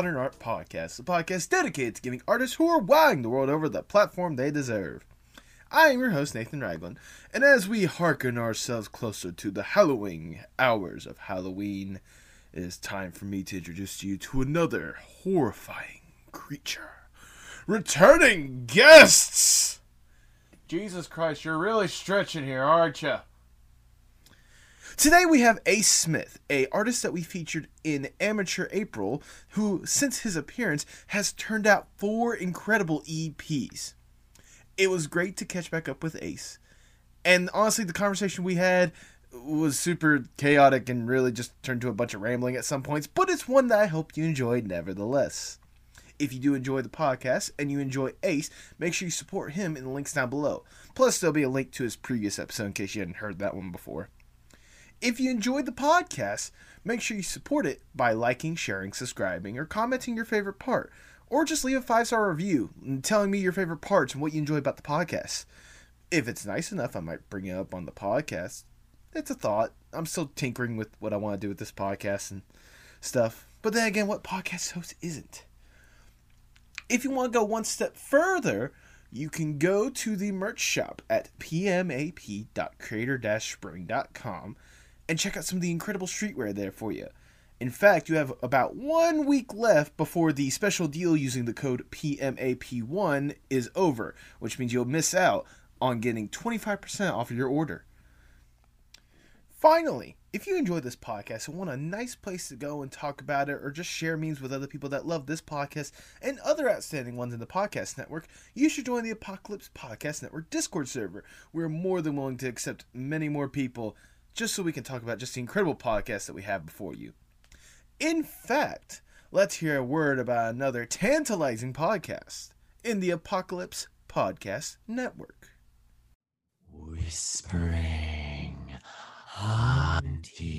Postmodern Art Podcast, the podcast dedicated to giving artists who are wowing the world over the platform they deserve. I am your host, Nathan Ragland, and as we hearken ourselves closer to the Halloween hours of Halloween, it is time for me to introduce you to another horrifying creature. Returning guests! Jesus Christ, you're really stretching here, aren't you? Today we have Ace Smith, a artist that we featured in Amateur April, who since his appearance has turned out four incredible EPs. It was great to catch back up with Ace. And honestly the conversation we had was super chaotic and really just turned to a bunch of rambling at some points, but it's one that I hope you enjoyed nevertheless. If you do enjoy the podcast and you enjoy Ace, make sure you support him in the links down below. Plus, there'll be a link to his previous episode in case you hadn't heard that one before. If you enjoyed the podcast, make sure you support it by liking, sharing, subscribing, or commenting your favorite part. Or just leave a five star review telling me your favorite parts and what you enjoy about the podcast. If it's nice enough, I might bring it up on the podcast. It's a thought. I'm still tinkering with what I want to do with this podcast and stuff. But then again, what podcast host isn't? If you want to go one step further, you can go to the merch shop at pmap.creator-spring.com and check out some of the incredible streetwear there for you. In fact, you have about one week left before the special deal using the code PMAP1 is over, which means you'll miss out on getting 25% off of your order. Finally, if you enjoy this podcast and want a nice place to go and talk about it or just share memes with other people that love this podcast and other outstanding ones in the podcast network, you should join the Apocalypse Podcast Network Discord server. We're more than willing to accept many more people just so we can talk about just the incredible podcast that we have before you. In fact, let's hear a word about another tantalizing podcast in the Apocalypse Podcast Network. Whispering Aunties.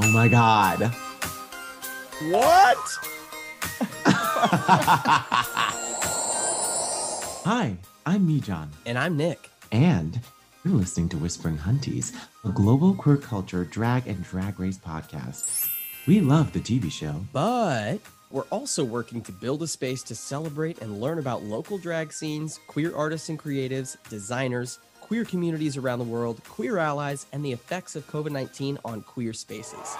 Oh my god. What? Hi, I'm Mijan, And I'm Nick. and you're listening to Whispering Hunties, a global queer culture drag and drag race podcast. We love the TV show, But we're also working to build a space to celebrate and learn about local drag scenes, queer artists and creatives, designers, queer communities around the world, queer allies, and the effects of COVID 19 on queer spaces.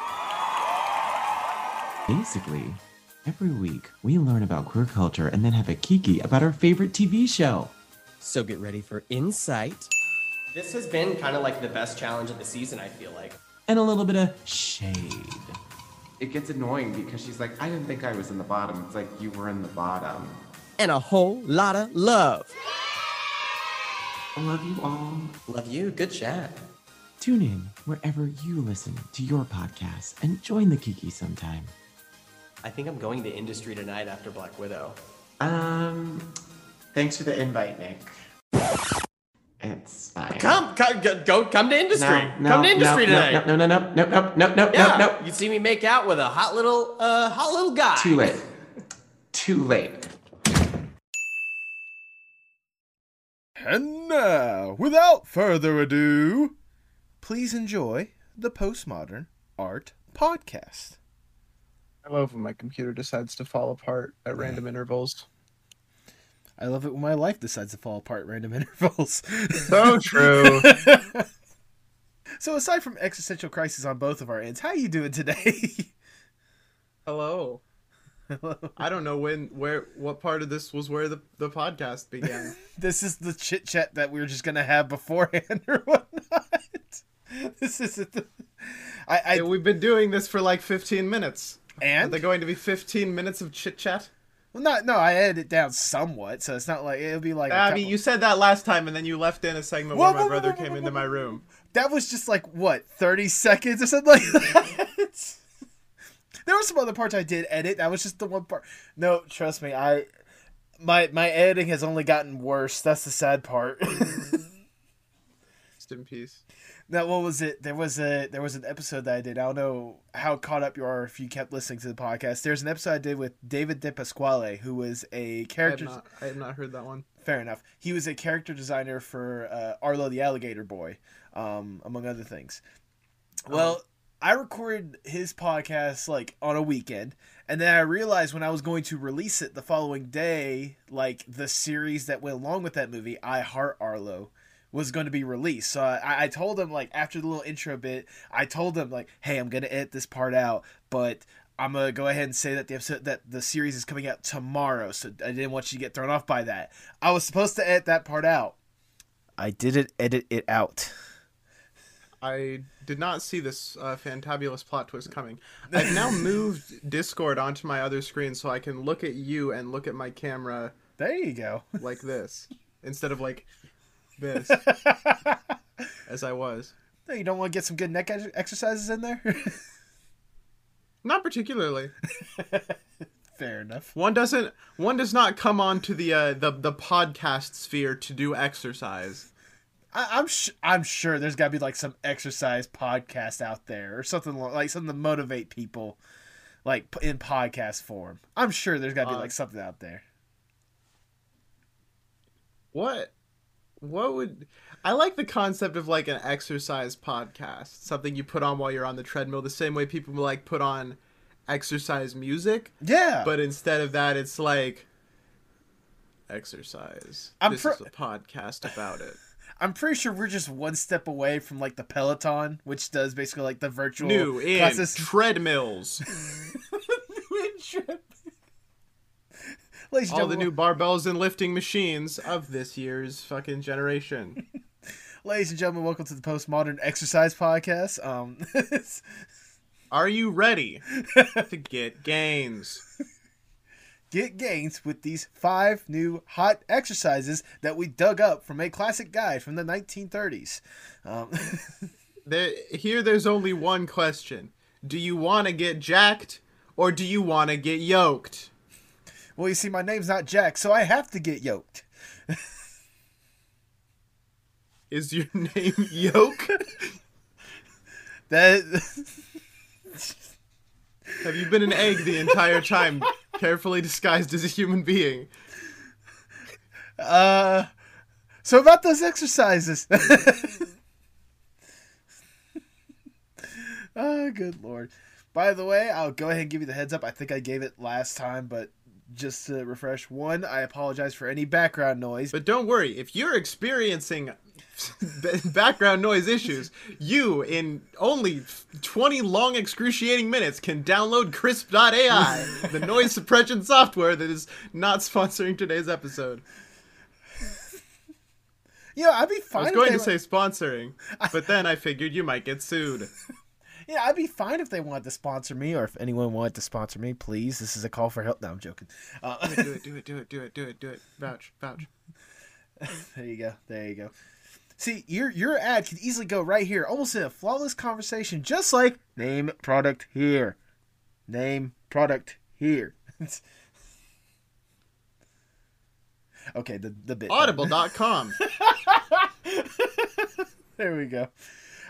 Basically, every week we learn about queer culture and then have a kiki about our favorite TV show. So get ready for insight. This has been kind of like the best challenge of the season, I feel like. And a little bit of shade. it gets annoying because she's like, I didn't think I was in the bottom. It's like you were in the bottom. And a whole lot of love. I love you all. Love you. Good chat. Tune in wherever you listen to your podcast and join the kiki sometime. I think I'm going to industry tonight after Black Widow. Um, thanks for the invite, Nick. It's fine. Come, come, go, go come to industry. No, no, come to industry no, tonight. No, no, no, no, no, no, no, no, Yeah, no, no. you see me make out with a hot little, uh, hot little guy. Too late. Too late. And now, without further ado, please enjoy the Postmodern Art Podcast. I love when my computer decides to fall apart at random intervals. I love it when my life decides to fall apart at random intervals. So true. so aside from existential crisis on both of our ends, how you doing today? Hello. Hello. I don't know when, where, what part of this was where the, the podcast began. this is the chit chat that we were just gonna have beforehand or whatnot. This isn't the. I, I Yeah, we've been doing this for like 15 minutes. Are and they going to be 15 minutes of chit chat? Well, not no. I edited it down somewhat, so it's not like it'll be like. a Abby, couple- you said that last time, and then you left in a segment Whoa, where whoa, my whoa, brother whoa, came whoa, into whoa, my room. that was just like what thirty seconds or something like that. there were some other parts I did edit. That was just the one part. No, trust me, I my my editing has only gotten worse. That's the sad part. Rest in peace. Now, what was it? There was a there was an episode that I did. I don't know how caught up you are if you kept listening to the podcast. There's an episode I did with David De Pasquale, who was a I have, character. not, I have not heard that one. Fair enough. He was a character designer for uh, Arlo the Alligator Boy, um, among other things. Well, I recorded his podcast like on a weekend, and then I realized when I was going to release it the following day, like the series that went along with that movie, I Heart Arlo, was going to be released. So I, I told him like after the little intro bit, I told him like, "Hey, I'm gonna edit this part out, but." I'm gonna go ahead and say that the episode that the series is coming out tomorrow, so I didn't want you to get thrown off by that. I was supposed to edit that part out. I didn't edit it out. I did not see this uh, fantabulous plot twist coming. I've now moved Discord onto my other screen so I can look at you and look at my camera There you go. like this instead of like this as I was. No, you don't want to get some good neck exercises in there? Not particularly. Fair enough. One doesn't. One does not come onto the uh, the the podcast sphere to do exercise. I, I'm sh- I'm sure there's got to be like some exercise podcast out there or something lo- like something to motivate people, like p- in podcast form. I'm sure there's got to be Uh, like something out there. What? What would? I like the concept of like an exercise podcast, something you put on while you're on the treadmill, the same way people like put on exercise music, Yeah, but instead of that, it's like exercise. I'm this is a podcast about it. I'm pretty sure we're just one step away from like the Peloton, which does basically like the virtual New in classes. treadmills. Ladies and All the new barbells and lifting machines of this year's fucking generation. ladies and gentlemen, welcome to the Postmodern Exercise Podcast. Um, Are you ready to get gains? get gains with these five new hot exercises that we dug up from a classic guide from the 1930s. Um, There, here, there's only one question: Do you want to get jacked, or do you want to get yoked? Well, you see, my name's not Jack, so I have to get yoked. Is your name Yoke? That Have you been an egg the entire time, carefully disguised as a human being? uh, so about those exercises. oh, good lord! By the way, I'll go ahead and give you the heads up. I think I gave it last time, but just to refresh, one, I apologize for any background noise. But don't worry, if you're experiencing background noise issues, you, in only 20 long, excruciating minutes, can download Krisp.ai, the noise suppression software that is not sponsoring today's episode. You know, I'd be fine. I was going to say sponsoring, but then I figured you might get sued. Yeah, I'd be fine if they wanted to sponsor me, or if anyone wanted to sponsor me, please. This is a call for help. No, I'm joking. Uh, Do it, do it, do it, do it, do it, do it. Vouch, vouch. there you go. There you go. See, your your ad could easily go right here, almost in a flawless conversation, just like name product here, name product here. okay, the the bit. Audible.com. There we go.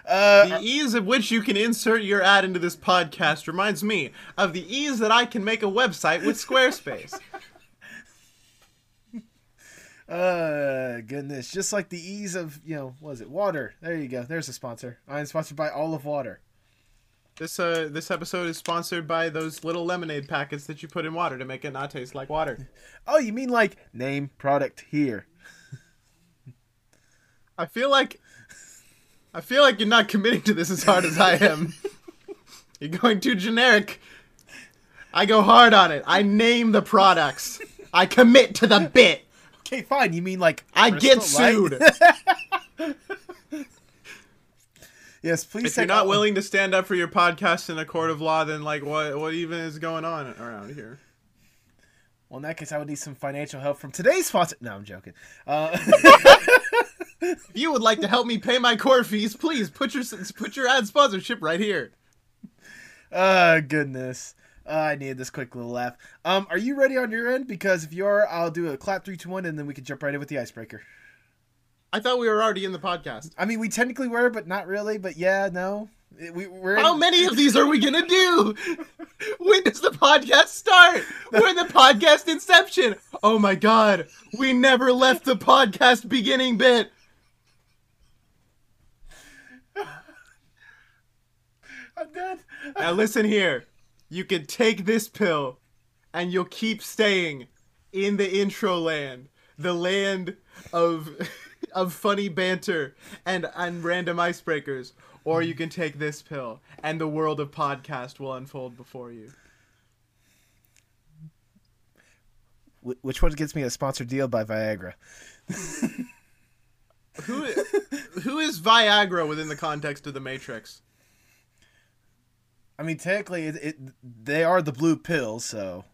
Uh, The ease of which you can insert your ad into this podcast reminds me of the ease that I can make a website with Squarespace. uh, goodness, just like the ease of you know, was it water? There you go. There's a sponsor. I'm sponsored by Olive Water. This uh this episode is sponsored by those little lemonade packets that you put in water to make it not taste like water. Oh, you mean like name product here? I feel like I feel like you're not committing to this as hard as I am. you're going too generic. I go hard on it. I name the products. I commit to the bit. Okay, fine. You mean like I get sued. Yes, please. if you're not willing to stand up for your podcast in a court of law, then like what what even is going on around here? Well, in that case, I would need some financial help from today's sponsor. No, I'm joking. Uh, If you would like to help me pay my core fees, please put your put your ad sponsorship right here. uh goodness. Uh, I needed this quick little laugh. Um, are you ready on your end? Because if you are, I'll do a clap three, two, one, and then we can jump right in with the icebreaker. I thought we were already in the podcast. I mean, we technically were, but not really. But yeah, no, we, we're. in- How many of these are we gonna do? When does the podcast start? We're in the podcast inception. Oh my god, we never left the podcast beginning bit. I'm dead. Now listen here. You can take this pill and you'll keep staying in the intro land. The land of of funny banter and and random icebreakers. Or you can take this pill and the world of podcast will unfold before you. Wh- Which one gets me a sponsored deal by Viagra? Who who is Viagra within the context of the Matrix? I mean, technically, it, it they are the blue pills, so.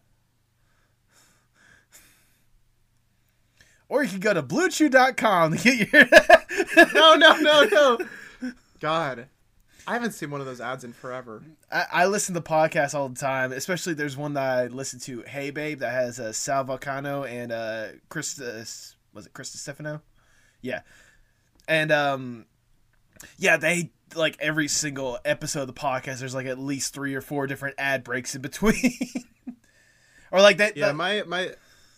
Or you can go to BlueChew.com to get your. No, no, no, no. God. I haven't seen one of those ads in forever. I, I listen to podcasts all the time. Especially, there's one that I listen to, Hey Babe, that has uh, Sal Vulcano and uh, Krista. Was it Chris Distefano? Yeah, and um, yeah, they like every single episode of the podcast. There's like at least three or four different ad breaks in between, or like that. Yeah, that- my my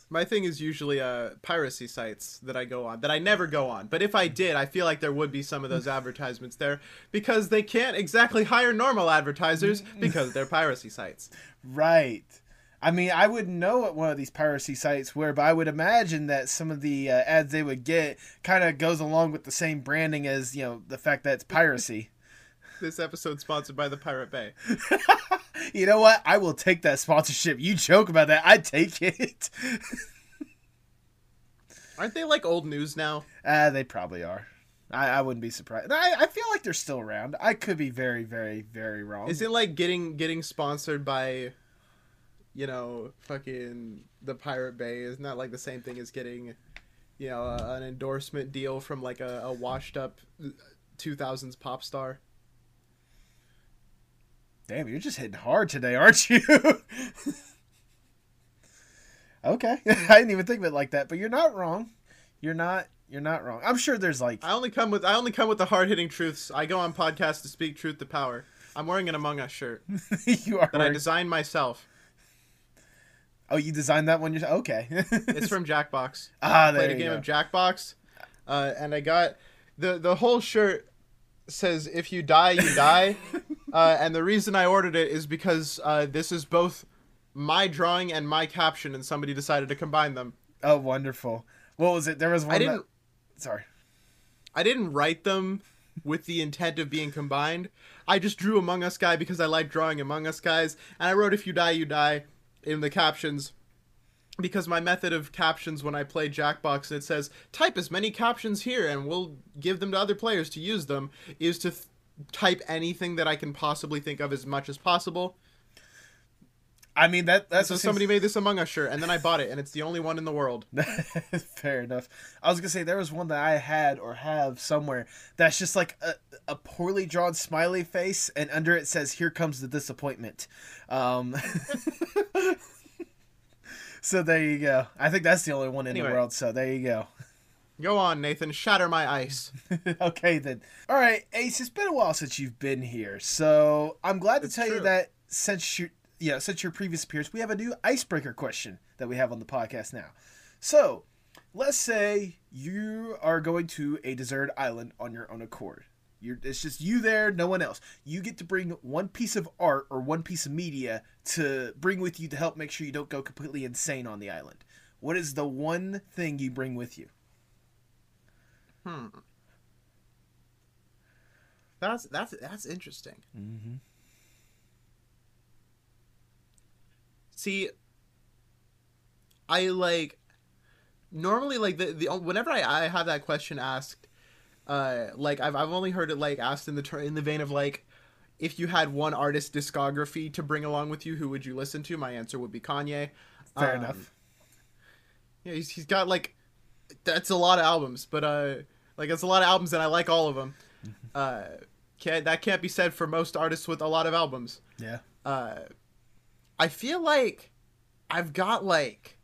my thing is usually uh piracy sites that I go on that I never go on. But if I did, I feel like there would be some of those advertisements there because they can't exactly hire normal advertisers because they're piracy sites. Right. I mean, I wouldn't know what one of these piracy sites were, but I would imagine that some of the uh, ads they would get kind of goes along with the same branding as you know the fact that it's piracy. This episode sponsored by the Pirate Bay. you know what? I will take that sponsorship. You joke about that, I take it. Aren't they like old news now? Ah, they probably are. I, I wouldn't be surprised. I, I feel like they're still around. I could be very, very, very wrong. Is it like getting getting sponsored by you know, fucking the Pirate Bay? Isn't like the same thing as getting you know, a, an endorsement deal from like a, a washed up 2000s pop star? Damn, you're just hitting hard today, aren't you? okay, I didn't even think of it like that, but you're not wrong. You're not. You're not wrong. I'm sure there's like. I only come with I only come with the hard hitting truths. I go on podcasts to speak truth to power. I'm wearing an Among Us shirt you are. that I designed myself. Oh, you designed that one yourself. Okay. It's from Jackbox. ah, I played a game go. of Jackbox, uh, and I got the the whole shirt says "If you die, you die," uh, and the reason I ordered it is because uh, this is both my drawing and my caption, and somebody decided to combine them. Oh, wonderful. What was it? There was one. I didn't That... Sorry. I didn't write them with the intent of being combined. I just drew Among Us guy because I like drawing Among Us guys, and I wrote "If you die, you die" in the captions because my method of captions when I play Jackbox it says type as many captions here and we'll give them to other players to use them is to th- type anything that I can possibly think of as much as possible. I mean that. That's So somebody made this Among Us shirt and then I bought it and it's the only one in the world. Fair enough. I was gonna say there was one that I had or have somewhere that's just like a, a poorly drawn smiley face, and under it says "Here comes the disappointment." Um, so there you go. I think that's the only one in Anyway. the world. So there you go. Go on, Nathan, shatter my ice. okay then. All right, Ace. It's been a while since you've been here, so I'm glad to It's tell you that since your yeah since your previous appearance, we have a new icebreaker question that we have on the podcast now. So, let's say you are going to a deserted island on your own accord. You're, it's just you there, no one else. You get to bring one piece of art or one piece of media to bring with you to help make sure you don't go completely insane on the island. What is the one thing you bring with you? Hmm. That's that's that's interesting. Mm-hmm. See, I like normally like the, the whenever I, I have that question asked, uh, like I've I've only heard it like asked in the ter- in the vein of like, if you had one artist discography to bring along with you, who would you listen to? My answer would be Kanye. Fair Um, enough. Yeah, he's, he's got like that's a lot of albums, but uh, like it's a lot of albums, and I like all of them. Uh, can't that can't be said for most artists with a lot of albums. Yeah. Uh, I feel like I've got like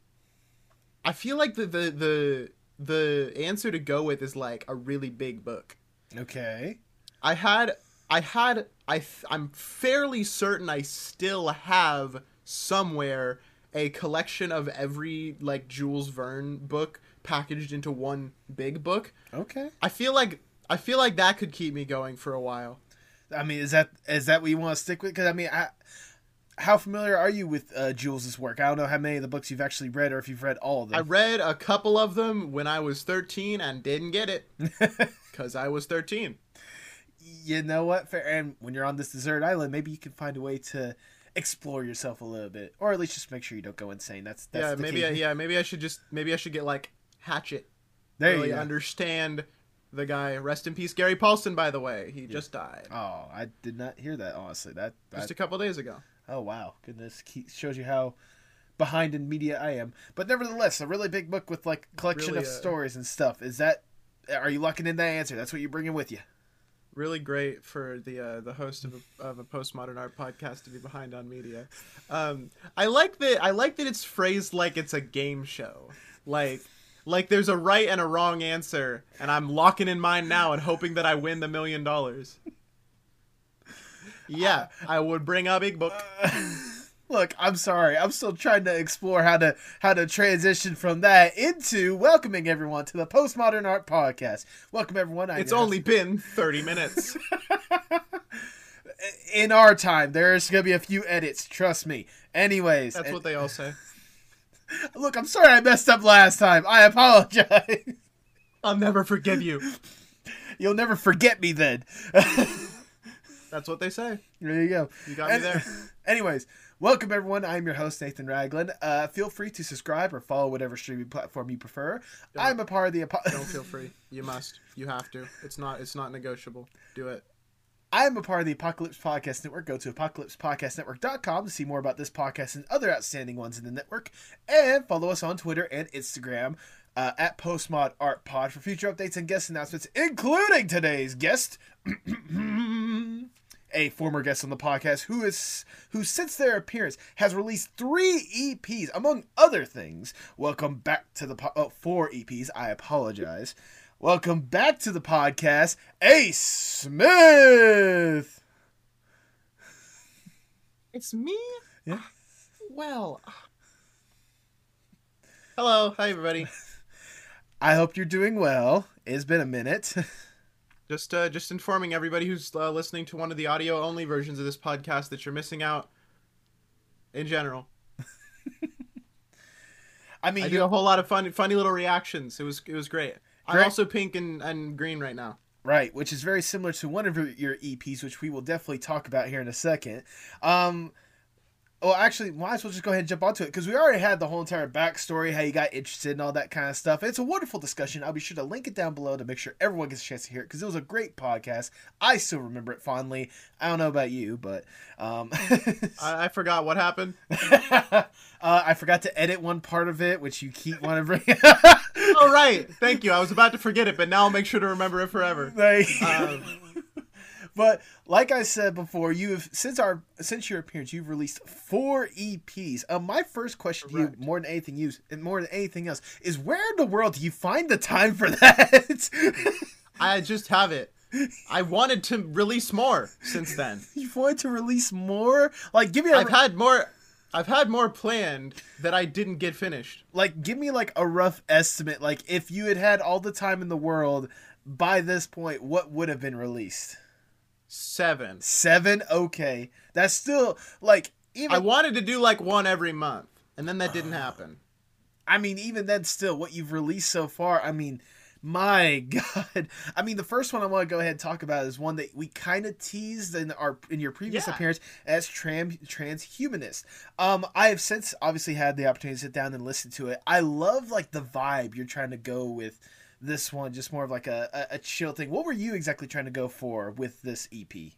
I feel like the the the the answer to go with is like a really big book. Okay. I had I had I th- I'm fairly certain I still have somewhere a collection of every like Jules Verne book packaged into one big book. Okay. I feel like I feel like that could keep me going for a while. I mean, is that is that what you want to stick with? Because I mean, I, how familiar are you with uh, Jules's work? I don't know how many of the books you've actually read, or if you've read all of them. I read a couple of them when I was 13 and didn't get it because I was 13. you know what? Fair. And when you're on this desert island, maybe you can find a way to explore yourself a little bit, or at least just make sure you don't go insane. That's, that's yeah, the maybe. I, yeah, maybe I should just maybe I should get like Hatchet. there really you go. understand the guy. Rest in peace, Gary Paulsen. By the way, he just died Oh, I did not hear that. Honestly, that, that just a couple days ago. Oh wow, goodness, shows you how behind in media I am. But nevertheless, a really big book with like collection Really, of uh, stories and stuff. Is that? Are you locking in that answer? That's what you're bringing with you. Really great for the uh, the host of a, of a postmodern art podcast to be behind on media. Um, I like that. I like that it's phrased like it's a game show. Like like there's a right and a wrong answer, and I'm locking in mine now and hoping that I win the million dollars. Yeah, I would bring a big book. Look, I'm sorry. I'm still trying to explore how to how to transition from that into welcoming everyone to the Postmodern Art Podcast. Welcome everyone. I'm It's your only been 30 minutes. in our time. There's gonna be a few edits. Trust me. Anyways, That's and- what they all say. look. I'm sorry I messed up last time. I apologize. I'll never forgive you. You'll never forget me then. That's what they say. There you go. You got me there. Anyways, welcome everyone. I'm your host Nathan Ragland. Uh, feel free to subscribe or follow whatever streaming platform you prefer. I'm a part of the. Apo- Don't feel free. You must. You have to. It's not. It's not negotiable. Do it. I am a part of the Apocalypse Podcast Network. Go to apocalypsepodcastnetwork.com to see more about this podcast and other outstanding ones in the network. And follow us on Twitter and Instagram uh, at Postmod Art Pod for future updates and guest announcements, including today's guest. a former guest on the podcast who is who since their appearance has released three EPs among other things. Welcome back to the po- oh, four EPs. I apologize. Welcome back to the podcast, Ace Smith. It's me. Yeah. Ah, well. Ah. Hello. Hi everybody. I hope you're doing well. It's been a minute. Just uh, just informing everybody who's uh, listening to one of the audio only versions of this podcast that you're missing out. In general, I mean, I you- do a whole lot of fun, funny little reactions. It was it was great. I'm also pink and, and green right now. Right, which is very similar to one of your- your EPs, which we will definitely talk about here in a second. Um, well, actually, might as well just go ahead and jump onto it because we already had the whole entire backstory, how you got interested and all that kind of stuff. It's a wonderful discussion. I'll be sure to link it down below to make sure everyone gets a chance to hear it because it was a great podcast. I still remember it fondly. I don't know about you, but um, I, I forgot what happened. uh, I forgot to edit one part of it, which you keep wanting to bring. oh right, thank you. I was about to forget it, but now I'll make sure to remember it forever. Like- Um, But like I said before, you have since our since your appearance, you've released four EPs. Um, my first question to you, more than anything, you and more than anything else, is where in the world do you find the time for that? I just have it. I wanted to release more since then. you wanted to release more? Like, give me a I've had more. I've had more planned that I didn't get finished. like, give me like a rough estimate. Like, if you had had all the time in the world by this point, what would have been released? Seven. Seven. Okay, that's still like even. I wanted to do like one every month, and then that didn't happen. I mean, even then, still, what you've released so far, I mean, my God. I mean, the first one I want to go ahead and talk about is one that we kind of teased in our in your previous Yeah. appearance as trans transhumanist. Um, I have since obviously had the opportunity to sit down and listen to it. I love like the vibe you're trying to go with this one, just more of like a, a, chill thing. What were you exactly trying to go for with this EP?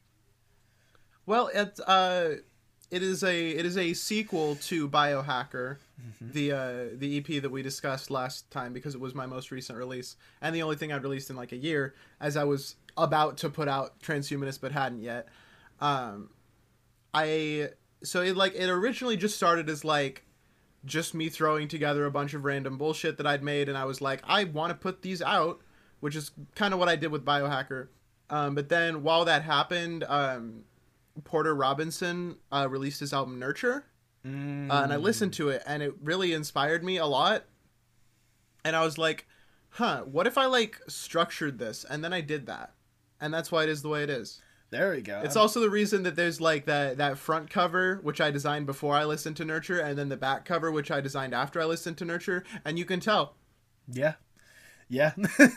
Well, it uh, it is a it is a sequel to Biohacker, the uh, the EP that we discussed last time because it was my most recent release and the only thing I'd released in like a year, as I was about to put out Transhumanist but hadn't yet. Um, I so it like it originally just started as like just me throwing together a bunch of random bullshit that I'd made, and I was like, I want to put these out, which is kind of what I did with Biohacker. Um, but then while that happened, um, Porter Robinson uh, released his album Nurture, uh, and I listened to it, and it really inspired me a lot. And I was like, "Huh, what if I like structured this?" And then I did that, and that's why it is the way it is. There we go. It's also the reason that there's like that that front cover which I designed before I listened to Nurture, and then the back cover which I designed after I listened to Nurture, and you can tell. Yeah. Yeah.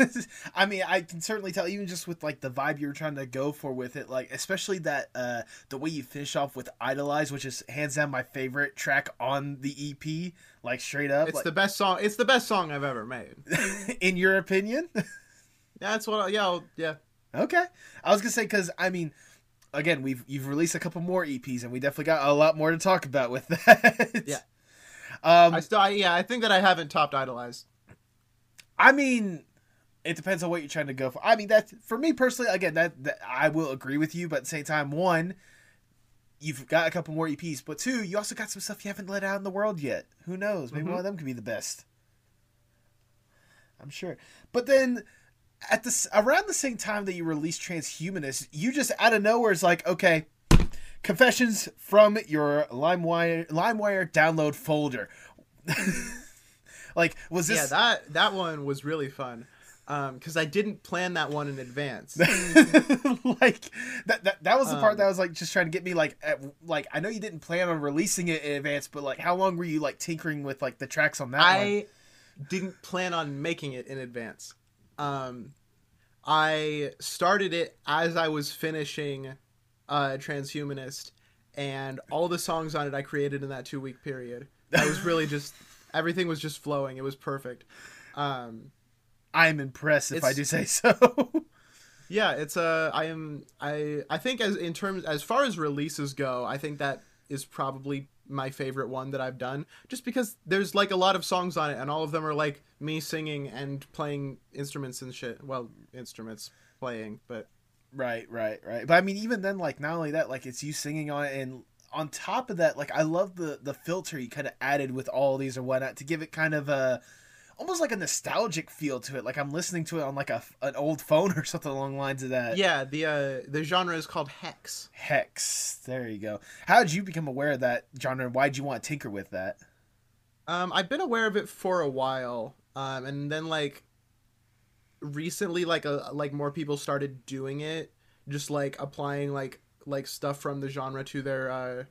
I mean, I can certainly tell even just with like the vibe you were trying to go for with it, like especially that uh the way you finish off with Idolize, which is hands down my favorite track on the EP, like straight up. It's like, the best song. It's the best song I've ever made. in your opinion? That's what. I, yeah, I'll, yeah. Okay. I was gonna say because I mean, again, we've you've released a couple more EPs, and we definitely got a lot more to talk about with that. Yeah. Um, I still. I, yeah, I think that I haven't topped Idolize. I mean, it depends on what you're trying to go for. I mean, that for me personally, again, that, that I will agree with you, but at the same time, one, you've got a couple more EPs, but two, you also got some stuff you haven't let out in the world yet. Who knows? Maybe Mhm. one of them could be the best. I'm sure. But then at this around the same time that you released Transhumanist, you just out of nowhere is like, okay, confessions from your LimeWire LimeWire download folder. like, was this Yeah, that that one was really fun. Um, because I didn't plan that one in advance. like that, that that was the part Um, that was like just trying to get me like at, like I know you didn't plan on releasing it in advance, but like how long were you like tinkering with like the tracks on that one? I didn't plan on making it in advance. Um, I started it as I was finishing uh, Transhumanist, and all the songs on it I created in that two week period. I was really just everything was just flowing. It was perfect. Um, I'm impressed if I do say so. yeah, it's uh, I am I I think as in terms as far as releases go, I think that is probably my favorite one that I've done just because there's like a lot of songs on it and all of them are like me singing and playing instruments and shit. Well, instruments playing, but right, right, right. But I mean, even then, like not only that, like it's you singing on it, and on top of that, like I love the the filter you kind of added with all these or whatnot to give it kind of a almost like a nostalgic feel to it. Like I'm listening to it on like a an old phone or something along the lines of that. yeah, the uh the genre is called hex. Hex. There you go. How did you become aware of that genre? and Why'd you want to tinker with that? Um, I've been aware of it for a while, um, and then like recently, like a like more people started doing it, just like applying like like stuff from the genre to their uh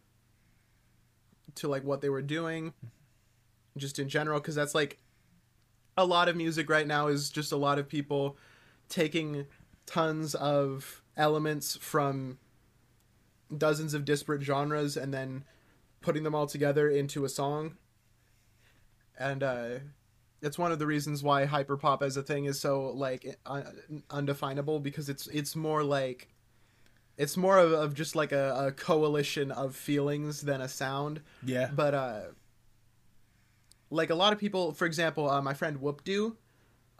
to like what they were doing, just in general, because that's like a lot of music right now is just a lot of people taking tons of elements from dozens of disparate genres and then putting them all together into a song and uh it's one of the reasons why hyperpop as a thing is so like un- undefinable because it's it's more like it's more of, of just like a, a coalition of feelings than a sound Yeah. but uh like a lot of people for example uh, my friend whoopdo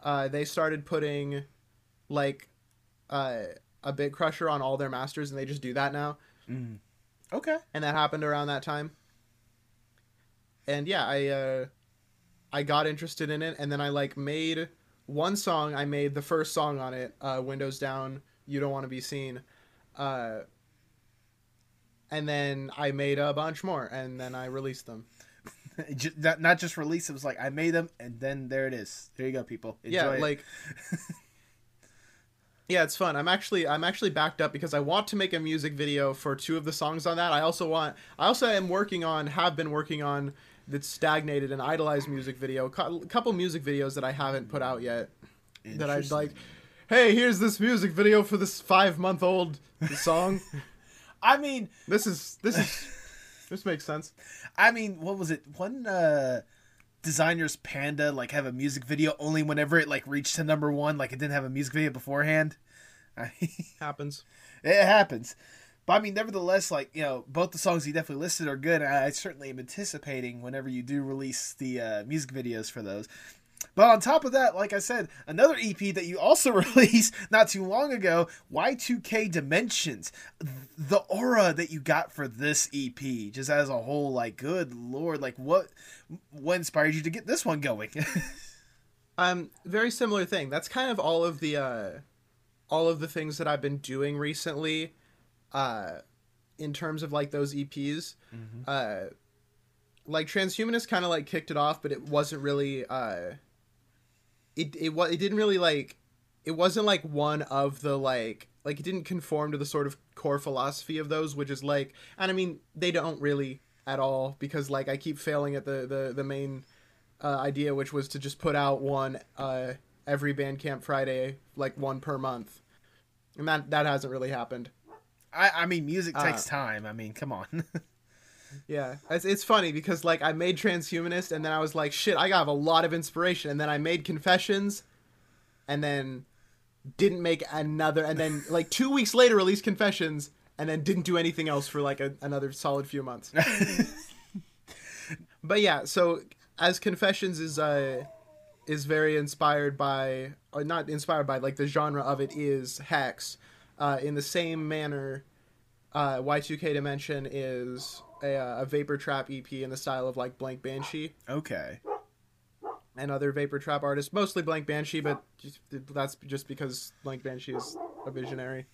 uh they started putting like uh a bit crusher on all their masters and they just do that now Mm. Okay. and that happened around that time. And yeah, I uh I got interested in it and then I like made one song, I made the first song on it, uh Windows Down, You Don't Want to Be Seen. Uh and then I made a bunch more and then I released them. Ju- not, not just release. It was like I made them, and then there it is. There you go, people. Enjoy yeah, it. like Yeah, it's fun. I'm actually I'm actually backed up because I want to make a music video for two of the songs on that. I also want I also am working on have been working on the stagnated and idolized music video. A couple music videos that I haven't put out yet that I'd like Hey, here's this music video for this 5 month old song. I mean, this is this is this makes sense. I mean, what was it? One uh Desiigner's Panda like have a music video only whenever it like reached to number one. Like it didn't have a music video beforehand. I Happens. it happens. But I mean, nevertheless, like you know, both the songs you definitely listed are good. I, I certainly am anticipating whenever you do release the uh, music videos for those. But on top of that, like I said, another EP that you also released not too long ago, Y2K Dimensions. The aura that you got for this EP, just as a whole, like, good lord, like what what inspired you to get this one going? Um, very similar thing. That's kind of all of the uh, all of the things that I've been doing recently, uh, in terms of like those EPs. Uh, like Transhumanist kind of like kicked it off, but it wasn't really. Uh, it it was it didn't really like. It wasn't like one of the like like it didn't conform to the sort of core philosophy of those, which is like, and I mean they don't really at all because like I keep failing at the the the main uh, idea, which was to just put out one uh, every Bandcamp Friday, like one per month, and that that hasn't really happened. I, I mean, music Uh, takes time. I mean, come on. Yeah, it's, it's funny because like I made Transhumanist and then I was like, shit, I have a lot of inspiration, and then I made Confessions, and then didn't make another, and then like two weeks later released Confessions, and then didn't do anything else for like a, another solid few months. but yeah, so as Confessions is uh is very inspired by, or not inspired by, like the genre of it is hex. Uh, in the same manner, uh, Y2K Dimension is a, uh, a vapor trap EP in the style of like Blank Banshee okay. and other vapor trap artists, mostly Blank Banshee, but just, that's just because Blank Banshee is a visionary.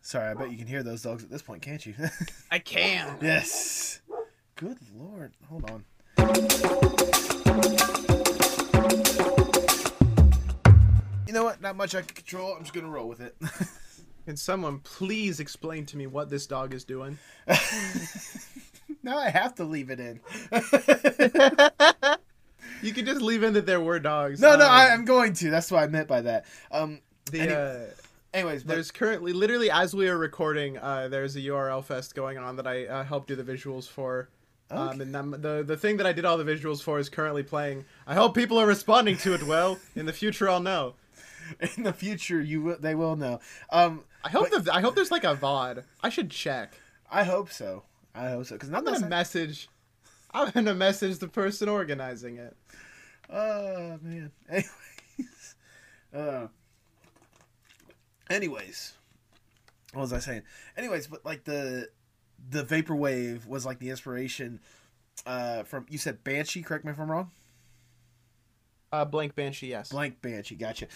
Sorry, I bet you can hear those dogs at this point, can't you? I can. yes. Good lord. Hold on. You know what? Not much I can control. I'm just gonna roll with it. Can someone please explain to me what this dog is doing? now I have to leave it in. You could just leave in that there were dogs. no, no, Um, I, I'm going to. That's what I meant by that. Um. the, any- uh, Anyways, but there's currently, literally, as we are recording, uh, there's a URL fest going on that I uh, helped do the visuals for. Um, and um, the the thing that I did all the visuals for is currently playing. I hope people are responding to it well. In the future, I'll know. in the future, you will, they will know. Um. I hope the, I hope there's like a VOD. I should check. I hope so. I hope so. Because I'm gonna message. I'm gonna message the person organizing it. Oh man. Anyways. Uh. Anyways. What was I saying? Anyways, but like the the vaporwave was like the inspiration uh from you said Banshee, correct me if I'm wrong? Uh, blank banshee, yes. Blank Banshee, gotcha.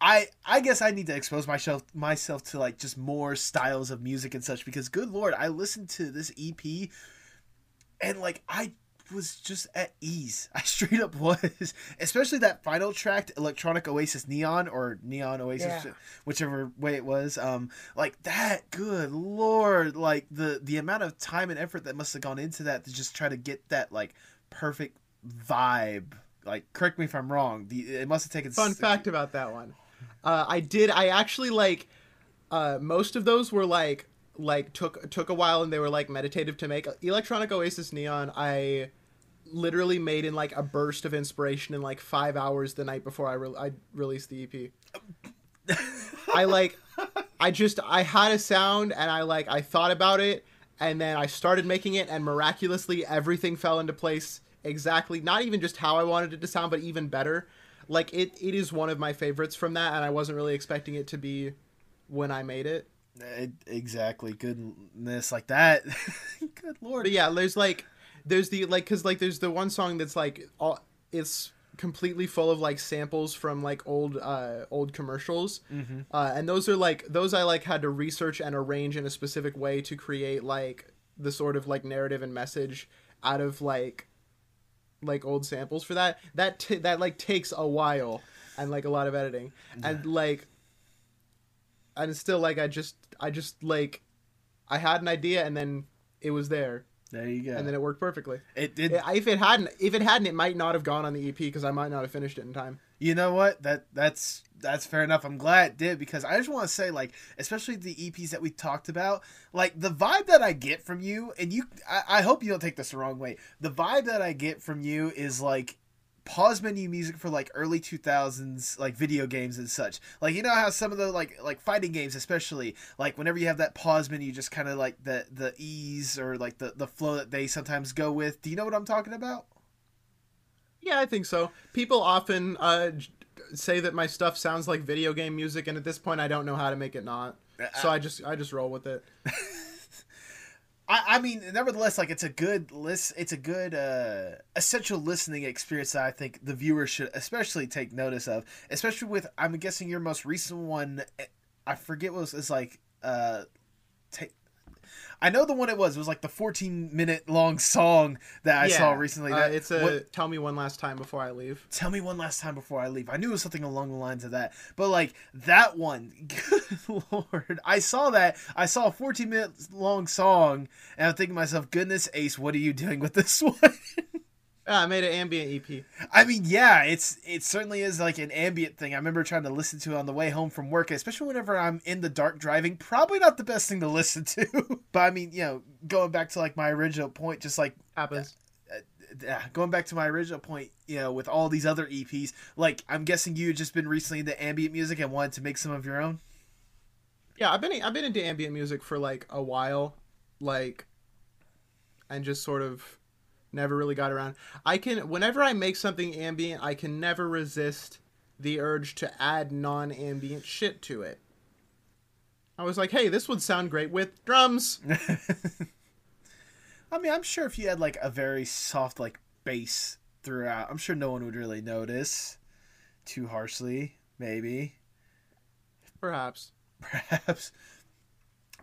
I I guess I need to expose myself myself to like just more styles of music and such because good lord, I listened to this EP and like I was just at ease. I straight up was, especially that final track, Electronic Oasis Neon or Neon Oasis, Yeah. whichever way it was. Um, like that. Good lord, like the the amount of time and effort that must have gone into that to just try to get that like perfect vibe. Like, correct me if I'm wrong. The it must have taken. Fun s- fact about that one. Uh, I did. I actually like. Uh, most of those were like like took took a while and they were like meditative to make. Electronic Oasis Neon. I literally made in like a burst of inspiration in like five hours the night before I re- I released the EP. I like. I just I had a sound and I like I thought about it and then I started making it and miraculously everything fell into place exactly not even just how I wanted it to sound but even better. Like it it is one of my favorites from that and I wasn't really expecting it to be when I made it. It, exactly. Goodness, like that. good lord. But yeah, there's like there's the like cuz like there's the one song that's like all it's completely full of like samples from like old uh old commercials. Uh and those are like those I like had to research and arrange in a specific way to create like the sort of like narrative and message out of like like old samples for that. That t- that like takes a while and like a lot of editing. And like and still like I just I just like I had an idea and then it was there There you go. and then it worked perfectly. it did. If it hadn't, if it hadn't, it might not have gone on the EP because I might not have finished it in time. You know what? That that's that's fair enough. I'm glad it did because I just want to say, like, especially the EPs that we talked about, like the vibe that I get from you, and you, I, I hope you don't take this the wrong way. The vibe that I get from you is like pause menu music for like early 2000s like video games and such like you know how some of the like like fighting games especially like whenever you have that pause menu just kind of like the the ease or like the the flow that they sometimes go with do you know what i'm talking about Yeah, I think so. People often uh, say that my stuff sounds like video game music, and at this point, I don't know how to make it not. So I just I just roll with it. I, I mean, nevertheless, like it's a good list. It's a good uh, essential listening experience that I think the viewer should especially take notice of. Especially with, I'm guessing your most recent one. eh, I forget what it was. It's like, uh, take. I know the one it was. It was like the 14 minute long song that I saw Yeah, recently. uh, That, it's a what- tell me one last time before I leave. tell me one last time before I leave. I knew it was something along the lines of that. But like that one, good lord. I saw that. I saw a 14 minute long song and I'm thinking to myself, goodness Ace, what are you doing with this one? Ah, I made an ambient EP. I mean, yeah, it's it certainly is like an ambient thing. I remember trying to listen to it on the way home from work, especially whenever I'm in the dark driving. Probably not the best thing to listen to. but I mean, you know, going back to like my original point, just like Happens. yeah, going back to my original point, you know, with all these other EPs, like I'm guessing you had just been recently into ambient music and wanted to make some of your own. Yeah, I've been I've been into ambient music for like a while, like, and just sort of never really got around. I can whenever I make something ambient, I can never resist the urge to add non-ambient shit to it. I was like, hey, this would sound great with drums. I mean, I'm sure if you had like a very soft like bass throughout, I'm sure no one would really notice too harshly, maybe. Perhaps. perhaps.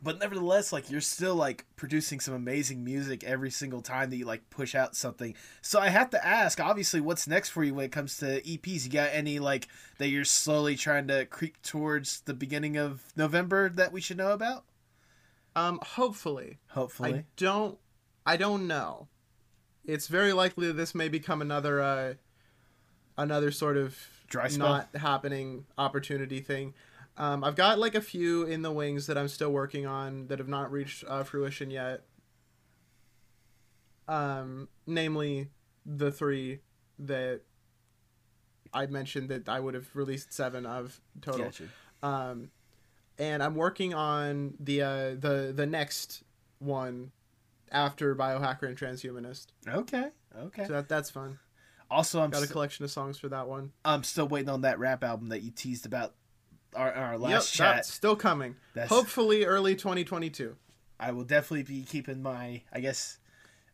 But nevertheless, like you're still like producing some amazing music every single time that you like push out something. So I have to ask, obviously, what's next for you when it comes to EPs? You got any like that you're slowly trying to creep towards the beginning of November that we should know about? Um, hopefully. Hopefully. I don't I don't know. It's very likely that this may become another uh another sort of Dry spell? not happening opportunity thing. Um, I've got like a few in the wings that I'm still working on that have not reached uh, fruition yet. Um, namely the three that I mentioned that I would have released seven of total. Gotcha. Um, and I'm working on the uh, the the next one after Biohacker and Transhumanist. Okay. Okay. So that that's fun. Also, I'm Got a st- collection of songs for that one. I'm still waiting on that rap album that you teased about our, our last yep, chat. that's still coming. That's- Hopefully early 2022. I will definitely be keeping my, I guess,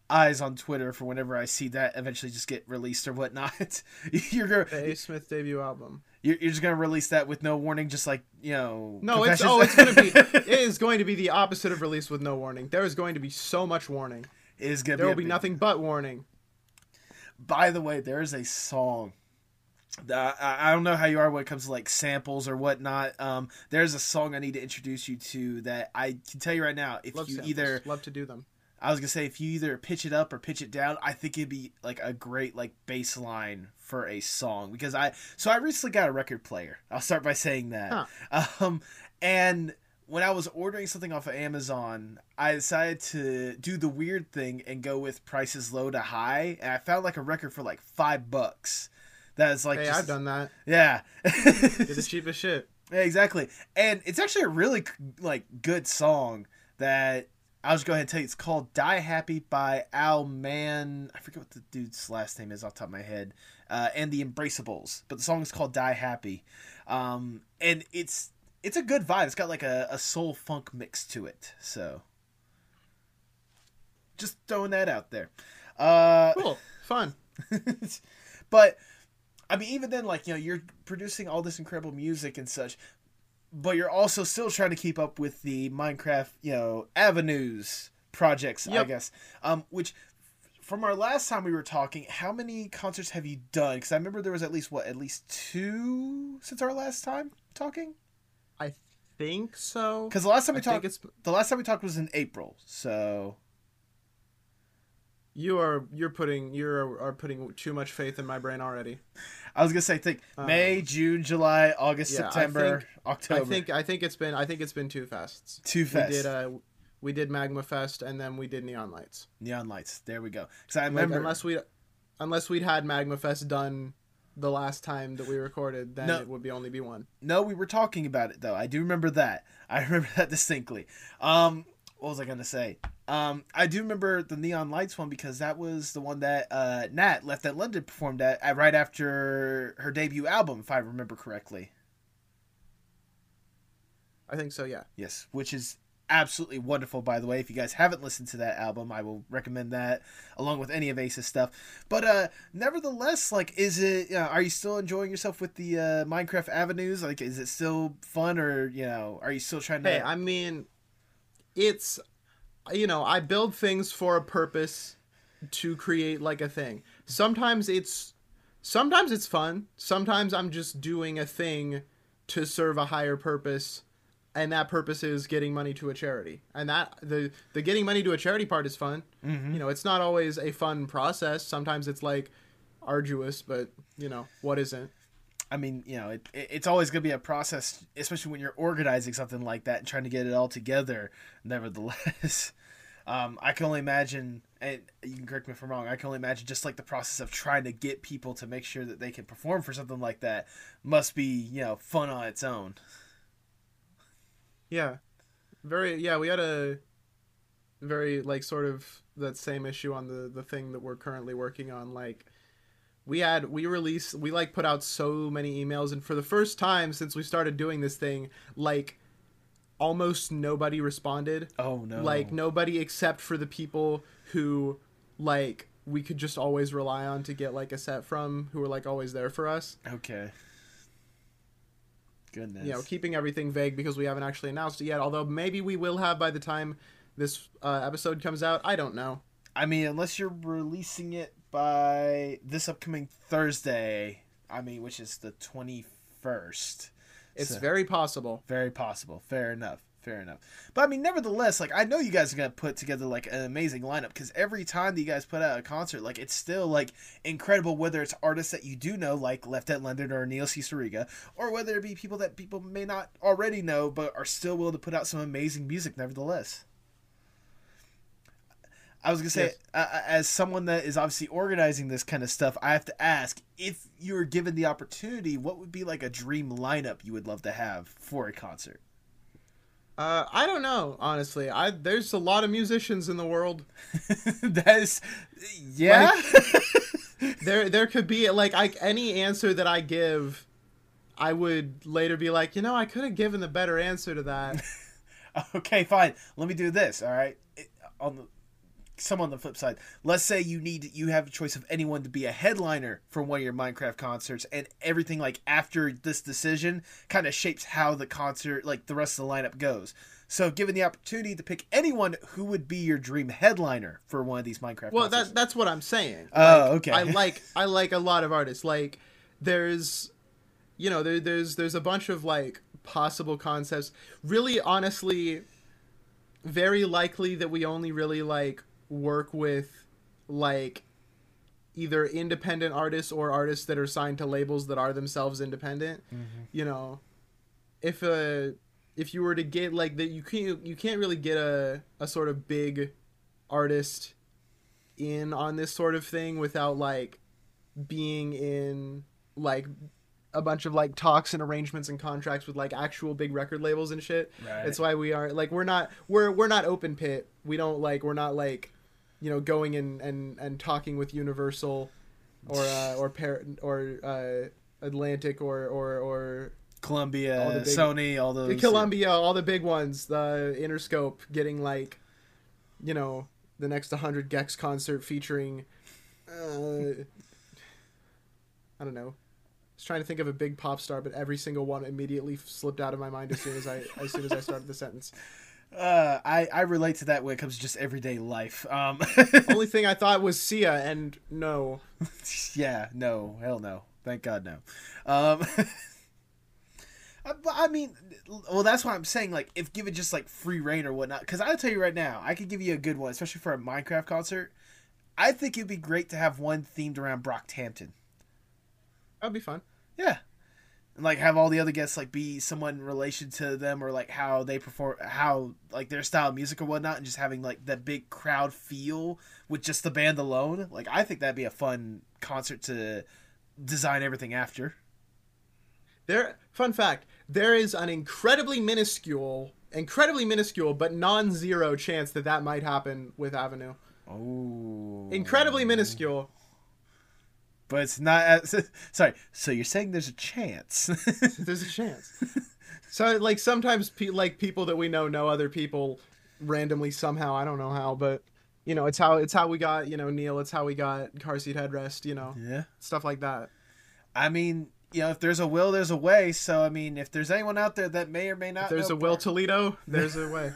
eyes on Twitter for whenever I see that eventually just get released or whatnot. you're gonna, The A Smith debut album. you're, you're just gonna release that with no warning, just like you know. No, it's oh, it's gonna be it is going to be the opposite of release with no warning. There is going to be so much warning. It is gonna There be will be nothing but warning. By the way, there is a song. I don't know how you are when it comes to like samples or whatnot. Um, there's a song I need to introduce you to that I can tell you right now. If Love you samples. either love to do them. I was gonna say if you either pitch it up or pitch it down, I think it'd be like a great like bass line for a song because I so I recently got a record player. I'll start by saying that. Um, and when I was ordering something off of Amazon, I decided to do the weird thing and go with prices low to high, and I found like a record for like five bucks. That is like Hey, just, I've done that. yeah. It's the cheapest shit. Yeah, exactly. And it's actually a really like good song that I'll just go ahead and tell you. It's called "Die Happy" by Al Man. I forget what the dude's last name is off the top of my head. Uh, and the Embraceables, but the song is called "Die Happy," um, and it's it's a good vibe. It's got like a, a soul funk mix to it. So, just throwing that out there. Uh, Cool. Fun. but I mean, even then, like you know, you're producing all this incredible music and such, but you're also still trying to keep up with the Minecraft, you know, avenues projects, I guess. Um, which from our last time we were talking, how many concerts have you done? Because I remember there was at least what, at least two since our last time talking. I think so. Because the last time we I talked, it's the last time we talked was in April. So you are you're putting you are, putting too much faith in my brain already. I was gonna say, think May, June, July, August, Um, yeah, I September, think- October. I think I think it's been I think it's been two fests. two We did uh we did Magma Fest and then we did Neon Lights. Neon lights. There we go. Because I Like, unless we unless we'd had Magma Fest done the last time that we recorded, then No. it would be only be one. no, we were talking about it though. I do remember that. I remember that distinctly. Um, what was I gonna say? Um, I do remember the neon lights one because that was the one that uh, Nat left at London performed at, at right after her debut album, if I remember correctly. I think so, yeah. Yes, which is absolutely wonderful, by the way. If you guys haven't listened to that album, I will recommend that along with any of Ace's stuff. But uh, nevertheless, like, is it? Uh, are you still enjoying yourself with the uh, Minecraft avenues? Like, is it still fun, or you know, are you still trying to? Hey, I mean, it's you know, I build things for a purpose to create like a thing. Sometimes it's sometimes it's fun. Sometimes I'm just doing a thing to serve a higher purpose and that purpose is getting money to a charity. And that the the getting money to a charity part is fun. Mm-hmm. You know, it's not always a fun process. Sometimes it's like arduous, but you know, what isn't? I mean, you know, it, it, it's always going to be a process, especially when you're organizing something like that and trying to get it all together. Nevertheless, um, I can only imagine, and you can correct me if I'm wrong. I can only imagine just like the process of trying to get people to make sure that they can perform for something like that must be, you know, fun on its own. Yeah. Very yeah, we had a very like sort of that same issue on the the thing that we're currently working on like we had we released we like put out so many emails and for the first time since we started doing this thing like almost nobody responded Oh no! like nobody except for the people who like we could just always rely on to get like a set from who were like always there for us Okay. Goodness. you know keeping everything vague because we haven't actually announced it yet although maybe we will have by the time this uh, episode comes out i don't know I mean, unless you're releasing it by this upcoming Thursday, I mean, which is the 21st. it's So- very possible Very possible. Fair enough. Fair enough. But I mean, nevertheless, like I know you guys are gonna put together like an amazing lineup because every time that you guys put out a concert, like it's still like incredible. Whether it's artists that you do know, like Left at London or Neil Cicerega, or whether it be people that people may not already know but are still willing to put out some amazing music. Nevertheless, I was gonna say, Yes. uh, as someone that is obviously organizing this kind of stuff, I have to ask if you were given the opportunity, what would be like a dream lineup you would love to have for a concert? uh, i don't know honestly i there's a lot of musicians in the world that is, yeah. there there could be like I, any answer that i give i would later be like you know i could have given the better answer to that okay, fine. Let me do this. All right. It, on the some on the flip side, let's say you need you have a choice of anyone to be a headliner for one of your Minecraft concerts, and everything like after this decision kind of shapes how the concert, like the rest of the lineup goes. So, given the opportunity to pick anyone, who would be your dream headliner for one of these Minecraft? well concerts? that that's what i'm saying Oh, Like, okay. i like i like a lot of artists like there's you know there, there's there's a bunch of like possible concepts really honestly very likely that we only really like work with like either independent artists or artists that are signed to labels that are themselves independent mm-hmm. you know if a if you were to get like that you can't you can't really get a a sort of big artist in on this sort of thing without like being in like a bunch of like talks and arrangements and contracts with like actual big record labels and shit. Right. That's why we are like we're not we're we're not open pit. We don't like we're not like you know going and and and talking with Universal or uh or par- or uh Atlantic or or or Columbia, all the big- Sony, all those. Columbia, all the big ones, the Interscope getting like, you know, the next 100 gecs concert featuring, uh, I don't know. I was trying to think of a big pop star, but every single one immediately slipped out of my mind as soon as I as soon as I started the sentence. Uh, I I relate to that when it comes to just everyday life. Um, Only thing I thought was Sia, and no. yeah, no, hell no. Thank God no. Um, I- I mean, well, that's why I'm saying like if given just like free reign or whatnot. Because I'll tell you right now, I could give you a good one, especially for a Minecraft concert. I think it'd be great to have one themed around Brockhampton. That'd be fun. Yeah. And like have all the other guests like be someone in relation to them or like how they perform how like their style of music or whatnot and just having like that big crowd feel with just the band alone. Like I think that'd be a fun concert to design everything after. There, fun fact: there is an incredibly minuscule, incredibly minuscule, but non-zero chance that that might happen with Avenue. Oh. Incredibly minuscule. But it's not as, sorry. So you're saying there's a chance. There's a chance. so, like sometimes, pe- like people that we know know other people randomly somehow. I don't know how, but you know, it's how it's how we got you know Neil. It's how we got car seat headrest. You know, yeah. stuff like that. I mean, you know, if there's a will, there's a way. So I mean, if there's anyone out there that may or may not, If there's a Will Brock- Toledo, there's a way.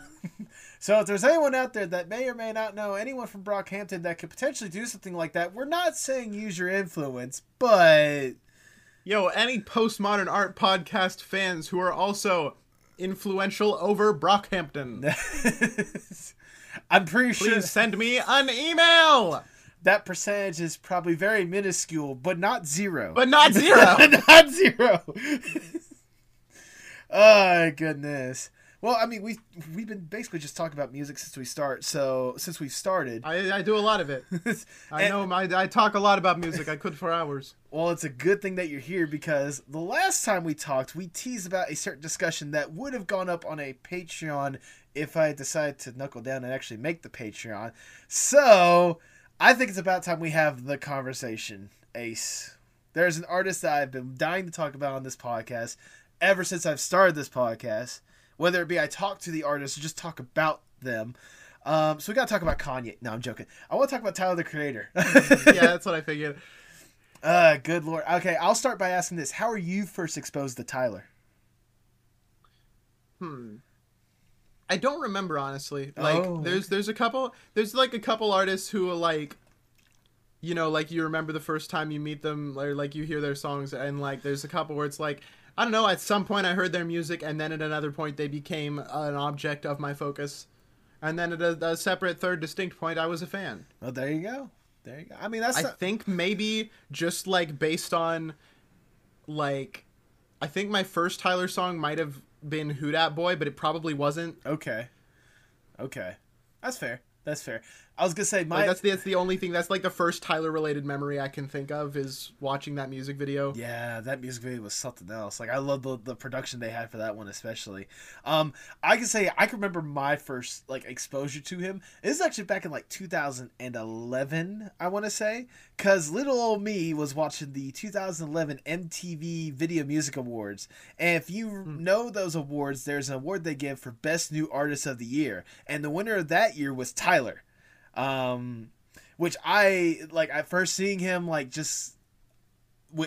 So if there's anyone out there that may or may not know anyone from Brockhampton that could potentially do something like that, we're not saying use your influence, but Yo, any postmodern art podcast fans who are also influential over Brockhampton, I'm pretty sure please send me an email, that percentage is probably very minuscule, but not zero. but not zero. not zero. oh goodness. Well, I mean, we we've been basically just talking about music since we start. So since we started, I, I do a lot of it. I know. My, I talk a lot about music. I could for hours. Well, it's a good thing that you're here because the last time we talked, we teased about a certain discussion that would have gone up on a Patreon if I decided to knuckle down and actually make the Patreon. So, I think it's about time we have the conversation, Ace. There's an artist that I've been dying to talk about on this podcast ever since I've started this podcast. Whether it be I talk to the artist or just talk about them. Um, so we got to talk about Kanye. No, I'm joking. I want to talk about Tyler the Creator. Yeah, that's what I figured. Uh, good lord. Okay, I'll start by asking this: How are you first exposed to Tyler? Hmm. I don't remember honestly. Like, Oh, there's there's a couple. There's like a couple artists who are like. You know, like you remember the first time you meet them, or like you hear their songs, and like there's a couple where it's like, I don't know. At some point, I heard their music, and then at another point, they became an object of my focus, and then at a, a separate, third, distinct point, I was a fan. Well, there you go. There you go. I mean, that's I not- think maybe just like based on like I think my first Tyler song might have been Who Dat Boy, but it probably wasn't. okay. Okay, that's fair. That's fair. I was gonna say my Like that's the that's the only thing that's like the first Tyler related memory I can think of is watching that music video. Yeah, that music video was something else. Like I love the, the production they had for that one especially. Um, I can say I can remember my first like exposure to him. This is actually back in like 2011, I want to say, because little old me was watching the 2011 MTV Video Music Awards, and if you know those awards, there's an award they give for Best New Artist of the Year, and the winner of that year was Tyler. Um, which I like. At first seeing him like just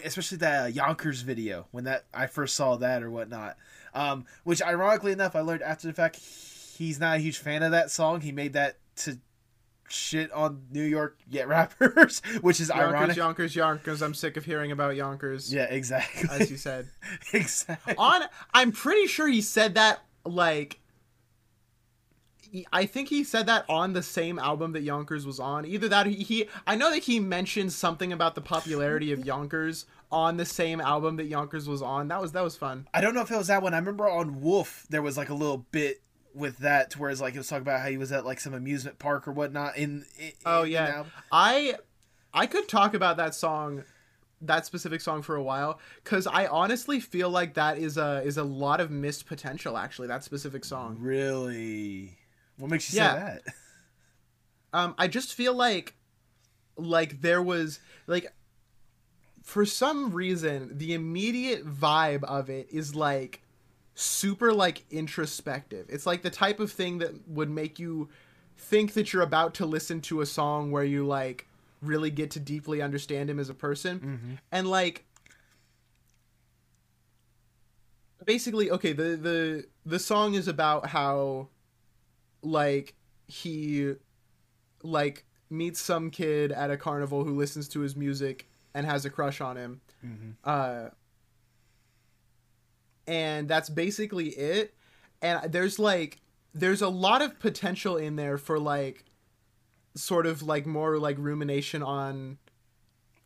especially that Yonkers video when that I first saw that or whatnot. Um, which ironically enough, I learned after the fact he's not a huge fan of that song. He made that to shit on New York yet rappers, which is Yonkers, ironic. Yonkers, Yonkers. I'm sick of hearing about Yonkers. Yeah, exactly. As you said. exactly. on I'm pretty sure he said that like I think he said that on the same album that Yonkers was on. Either that he, he I know that he mentioned something about the popularity of Yonkers on the same album that Yonkers was on. That was that was fun. I don't know if it was that one. I remember on Wolf there was like a little bit with that to where it's like it was talking about how he was at like some amusement park or whatnot. In, in Oh yeah. album. I I could talk about that song that specific song for a while cuz I honestly feel like that is a is a lot of missed potential actually that specific song. Really? What makes you Yeah. say that? um i just feel like like there was like for some reason the immediate vibe of it is like super like introspective it's like the type of thing that would make you think that you're about to listen to a song where you like really get to deeply understand him as a person and like basically okay the the the song is about how like he like meets some kid at a carnival who listens to his music and has a crush on him. Uh and that's basically it. And there's like there's a lot of potential in there for like sort of like more like rumination on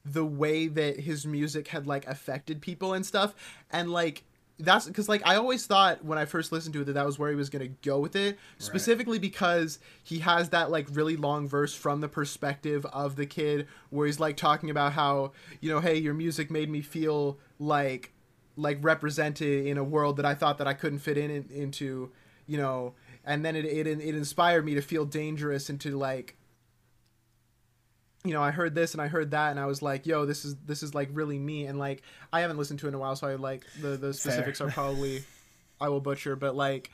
the way that his music had like affected people and stuff. And like that's because like i always thought when i first listened to it that that was where he was going to go with it specifically because he has that like really long verse from the perspective of the kid where he's like talking about how you know hey your music made me feel like like represented in a world that i thought that i couldn't fit in, in into you know and then it, it it inspired me to feel dangerous and to like you know, I heard this and I heard that, and I was like, "Yo, this is this is like really me." And like, I haven't listened to it in a while, so I like the the specifics are probably I will butcher, but like,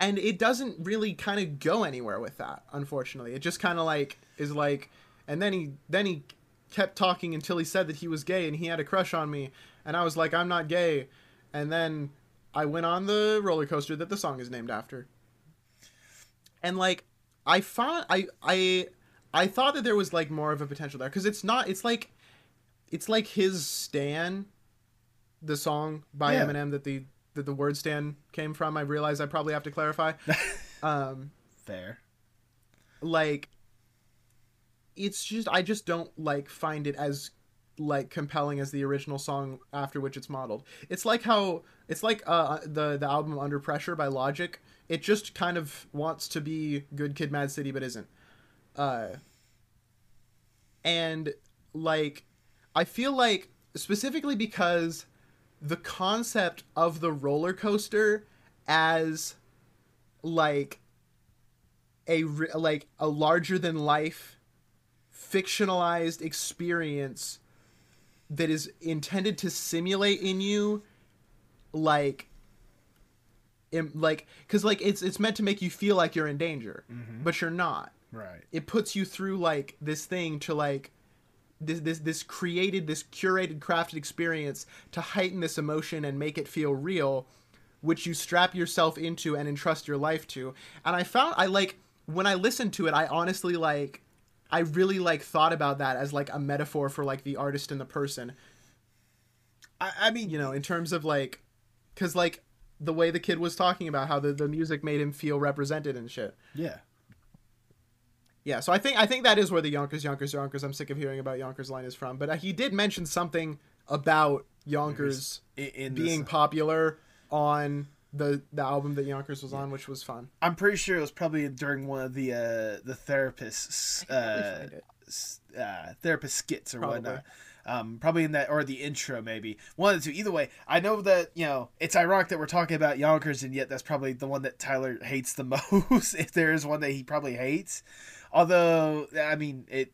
and it doesn't really kind of go anywhere with that. Unfortunately, it just kind of like is like, and then he then he kept talking until he said that he was gay and he had a crush on me, and I was like, I'm not gay, and then I went on the roller coaster that the song is named after. And like, I found I I I thought that there was like more of a potential there because it's not. It's like, it's like his Stan, the song by Yeah. Eminem that the that the word Stan came from. I realize I probably have to clarify. um, Fair. like, it's just I just don't like find it as like compelling as the original song after which it's modeled. It's like how it's like uh the the album Under Pressure by Logic. It just kind of wants to be Good Kid, Mad City, but isn't. Uh, and like, I feel like specifically because the concept of the roller coaster as like a like a larger than life fictionalized experience that is intended to simulate in you like im- like cuz like it's it's meant to make you feel like you're in danger but you're not Right. it puts you through like this thing to like this this this created this curated crafted experience to heighten this emotion and make it feel real which you strap yourself into and entrust your life to and i found i like when i listened to it i honestly like i really like thought about that as like a metaphor for like the artist and the person I, I mean, you know in terms of like because like the way the kid was talking about how the, the music made him feel represented and shit yeah. Yeah, so I think I think that is where the Yonkers, Yonkers, Yonkers. I'm sick of hearing about Yonkers line is from, but uh, he did mention something about Yonkers In, in being this, popular on the the album that Yonkers was on, which was fun. I'm pretty sure it was probably during one of the uh, the therapists uh, find it. s- uh, therapist skits or Probably. whatnot. Um, probably in that or the intro maybe one of the two. Either way, I know that you know it's ironic that we're talking about Yonkers and yet that's probably the one that Tyler hates the most. if there is one that he probably hates, although I mean it.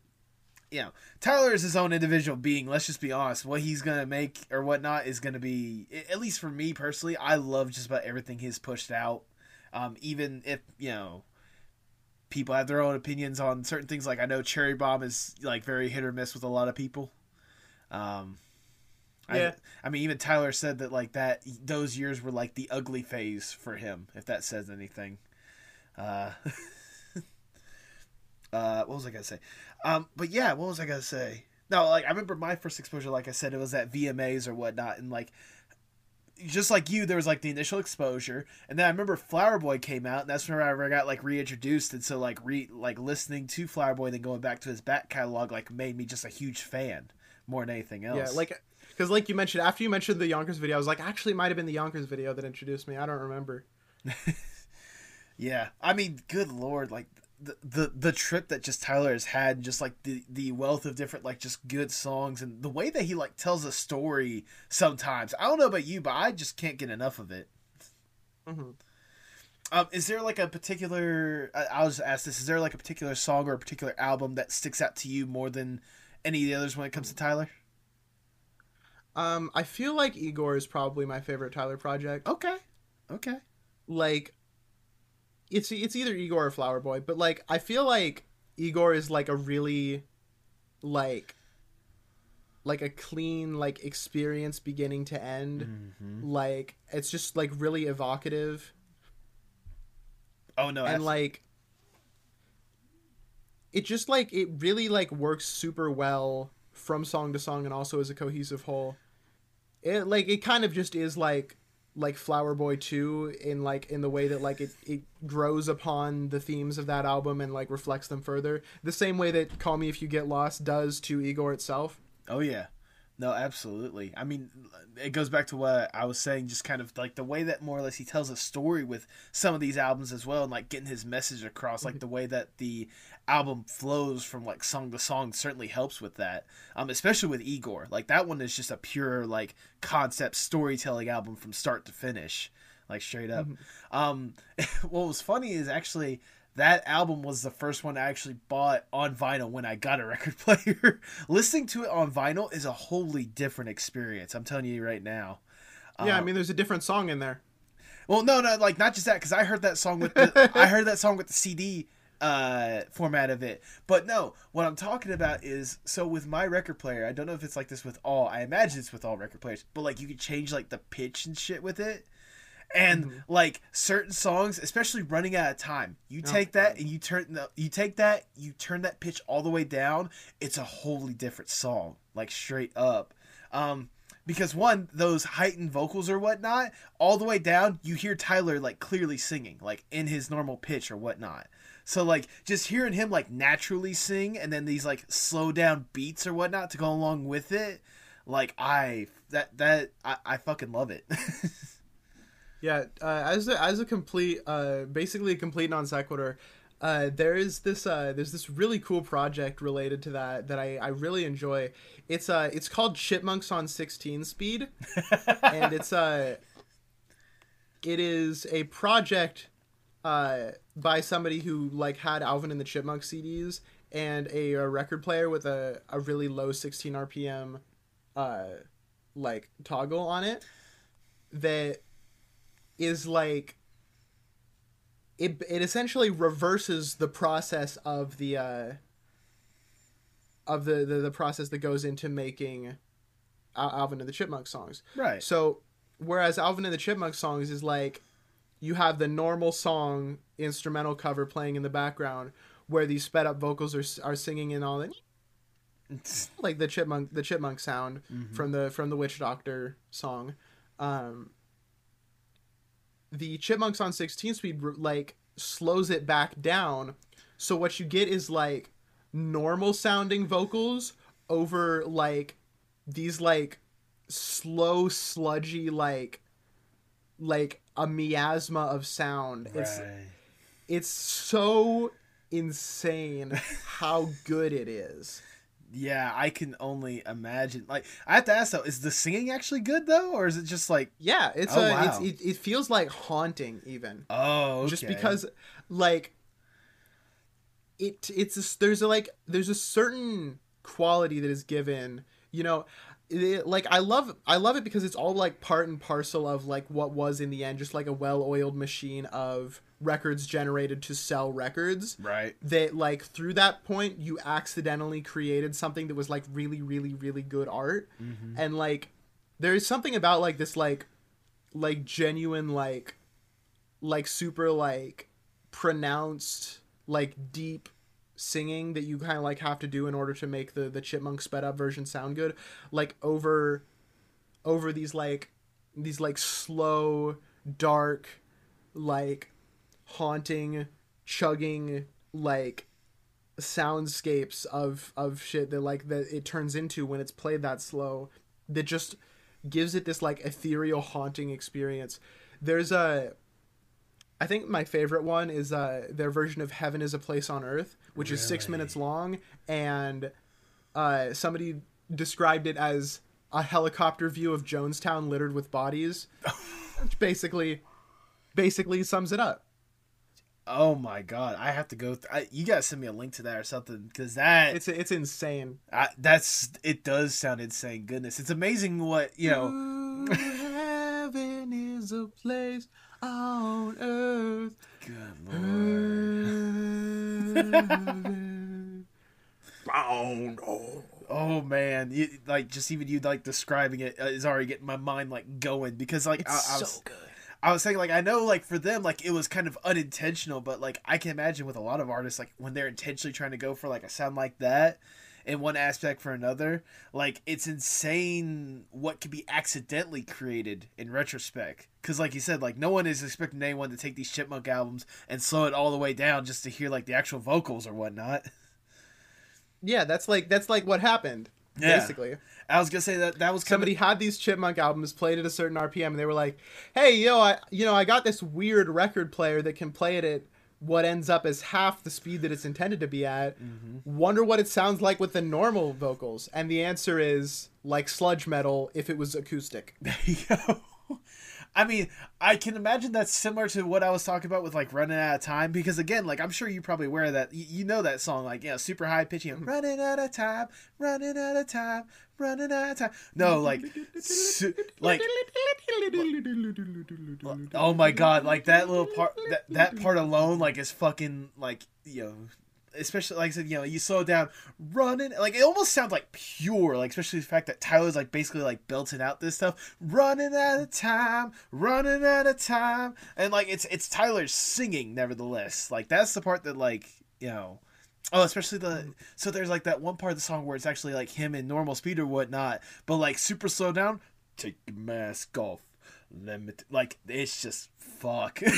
You know, Tyler is his own individual being. Let's just be honest. What he's gonna make or whatnot is gonna be, at least for me personally, I love just about everything he's pushed out. Um, even if you know people have their own opinions on certain things. Like I know Cherry Bomb is like very hit or miss with a lot of people. Um, Yeah. I, I mean, even Tyler said that like that those years were like the ugly phase for him, if that says anything. Uh, uh, what was I gonna say? Um, but yeah, what was I gonna say? No, like I remember my first exposure, like I said, it was at VMAs or whatnot, and like just like you, there was like the initial exposure, and then I remember Flower Boy came out, and that's whenever I got like reintroduced, and so like re like listening to Flower Boy, then going back to his back catalog, like made me just a huge fan more than anything else. Yeah, like because like you mentioned after you mentioned the Yonkers video, I was like, actually, it might have been the Yonkers video that introduced me. I don't remember. yeah, I mean, good lord, like the the the trip that just Tyler has had, just like the the wealth of different like just good songs, and the way that he like tells a story. Sometimes I don't know about you, but I just can't get enough of it. Mhm. Um, is there like a particular? I- I'll just ask this: Is there like a particular song or a particular album that sticks out to you more than any of the others when it comes to Tyler? Um, I feel like Igor is probably my favorite Tyler project. Okay, okay, like it's it's either Igor or Flower Boy, but like I feel like Igor is like a really like like a clean like experience beginning to end. Mm-hmm. Like it's just like really evocative. Oh no, and like it just like it really like works super well from song to song and also as a cohesive whole. It like it kind of just is like like flower boy 2 in like in the way that like it, it grows upon the themes of that album and like reflects them further the same way that call me if you get lost does to igor itself Oh yeah. No, absolutely. I mean, it goes back to what I was saying, just kind of like the way that more or less he tells a story with some of these albums as well, and like getting his message across, like mm-hmm. the way that the album flows from like song to song certainly helps with that. Um, especially with Igor, like that one is just a pure like concept storytelling album from start to finish, like straight up. Um, what was funny is actually that album was the first one I actually bought on vinyl when I got a record player. Listening to it on vinyl is a wholly different experience. I'm telling you right now. yeah i Um, mean there's a different song in there well, no, no, like not just that because I heard that song with the I heard that song with the CD uh format of it. But no, what I'm talking about is so with my record player, I don't know if it's like this with all. I imagine it's with all record players, but like you can change like the pitch and shit with it. And Mm-hmm. like certain songs, especially running out of time, you take that and you turn the you take that, you turn that pitch all the way down, it's a wholly different song, like straight up. Um because one, those heightened vocals or whatnot, all the way down, you hear Tyler like clearly singing, like in his normal pitch or whatnot. So like just hearing him like naturally sing and then these like slow down beats or whatnot to go along with it, like I that that I, I fucking love it. Yeah, uh, as a, as a complete, uh, basically a complete non sequitur, uh, there is this uh, there's this really cool project related to that that I, I really enjoy. It's uh it's called Chipmunks on 16 speed, and it's uh it is a project uh by somebody who like had Alvin and the Chipmunk CDs and a, a record player with a, a really low 16 RPM uh like toggle on it that is like it it essentially reverses the process of the uh of the the, the process that goes into making Alvin and the Chipmunk songs. right. So whereas Alvin and the Chipmunk songs is like you have the normal song instrumental cover playing in the background where these sped up vocals are are singing in all that. Like the chipmunk the chipmunk sound from the from the witch doctor song. Um the chipmunks on 16 speed like slows it back down. So what you get is like normal sounding vocals over like these like slow sludgy like like a miasma of sound it's right. it's so insane how good it is Yeah, I can only imagine. Like, I have to ask though, is the singing actually good though, or is it just like, Yeah, it's Oh, a, wow. it's it, it feels like haunting even. oh, Just because like it it's a, there's a like there's a certain quality that is given, you know, it, like I love I love it because it's all like part and parcel of like what was in the end just like a well-oiled machine of records generated to sell records. right, that like through that point you accidentally created something that was like really really really good art. Mm-hmm. And like there's something about like this like like genuine like like super like pronounced like deep singing that you kind of like have to do in order to make the the chipmunk sped up version sound good like over over these like these like slow dark like haunting chugging like soundscapes of of shit that like that it turns into when it's played that slow that just gives it this like ethereal haunting experience. There's a i think my favorite one is uh their version of heaven is a place on earth which is six minutes long and uh somebody described it as a helicopter view of jonestown littered with bodies which basically basically sums it up oh my god, I have to go. Th- I, you gotta send me a link to that or something because that it's it's insane I, that's it does sound insane. Goodness, it's amazing what you know. heaven is a place on earth. Good lord. Oh man, you, like just even you like describing it uh, already getting my mind like going because like I, I was good. I was saying like I know like for them like it was kind of unintentional, but like I can imagine with a lot of artists like when they're intentionally trying to go for like a sound like that in one aspect for another, like it's insane what could be accidentally created in retrospect. Because like you said, like no one is expecting anyone to take these Chipmunk albums and slow it all the way down just to hear like the actual vocals or whatnot. Yeah, that's like that's like what happened. Yeah. Basically, I was gonna say that that was somebody had these Chipmunk albums played at a certain RPM, and they were like, "Hey, yo, I you know I got this weird record player that can play it at what ends up as half the speed that it's intended to be at. Mm-hmm. Wonder what it sounds like with the normal vocals." And the answer is like sludge metal if it was acoustic. There you go. I mean, I can imagine that's similar to what I was talking about with like running out of time because again, like I'm sure you probably aware that you know that song like you know super high pitching mm-hmm. running out of time, running out of time, running out of time. No, like su- like oh my god, like that little part that that part alone like is fucking like you know especially like I said, you know, you slow down, running like it almost sounds like pure, like especially the fact that Tyler's like basically like belting out this stuff, running out of time, running out of time, and like it's it's Tyler singing nevertheless. Like that's the part that like you know. Oh, especially the so there's like that one part of the song where it's actually like him in normal speed or whatnot, but like super slow down. Take your mask off, limit. Like it's just fuck.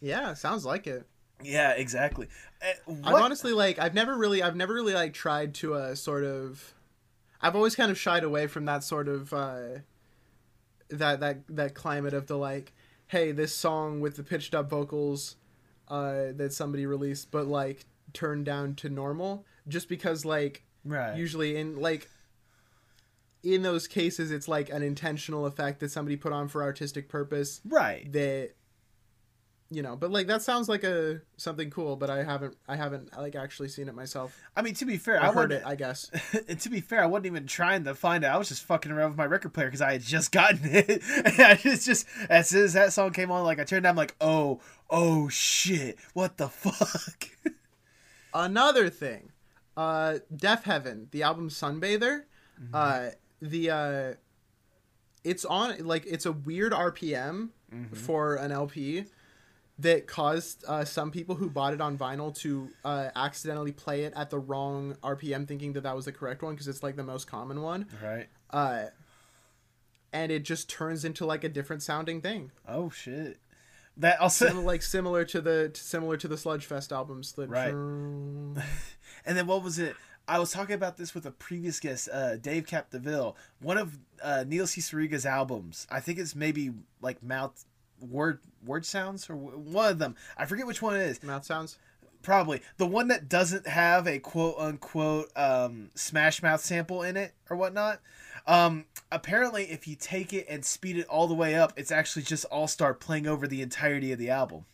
Yeah, sounds like it. Yeah, exactly. Uh, I've honestly like I've never really I've never really like tried to uh sort of I've always kind of shied away from that sort of uh that that that climate of the like hey this song with the pitched up vocals uh that somebody released but like turned down to normal just because like right. usually in like in those cases it's like an intentional effect that somebody put on for artistic purpose right. that you know but like that sounds like a something cool but i haven't i haven't like actually seen it myself I mean, to be fair, I i've heard it i guess and to be fair, I wasn't even trying to find it. I was just fucking around with my record player because I had just gotten it. and I just, as soon as that song came on, like I turned down, like, oh, oh shit, what the fuck? another thing uh Deafheaven the album sunbather Mm-hmm. uh the uh it's on like it's a weird rpm Mm-hmm. for an lp that caused uh, some people who bought it on vinyl to uh, accidentally play it at the wrong rpm thinking that that was the correct one because it's like the most common one right. uh and it just turns into like a different sounding thing Oh shit. That also. Sim- like similar to the similar to the sludgefest albums that Right. And then what was it? I was talking about this with a previous guest, uh, Dave Capdeville. One of uh, Neil Cicerega's albums. I think it's maybe like mouth word word sounds or one of them. I forget which one it is. mouth sounds Probably the one that doesn't have a quote unquote um, Smash Mouth sample in it or whatnot. Um, apparently, if you take it and speed it all the way up, it's actually just All Star playing over the entirety of the album.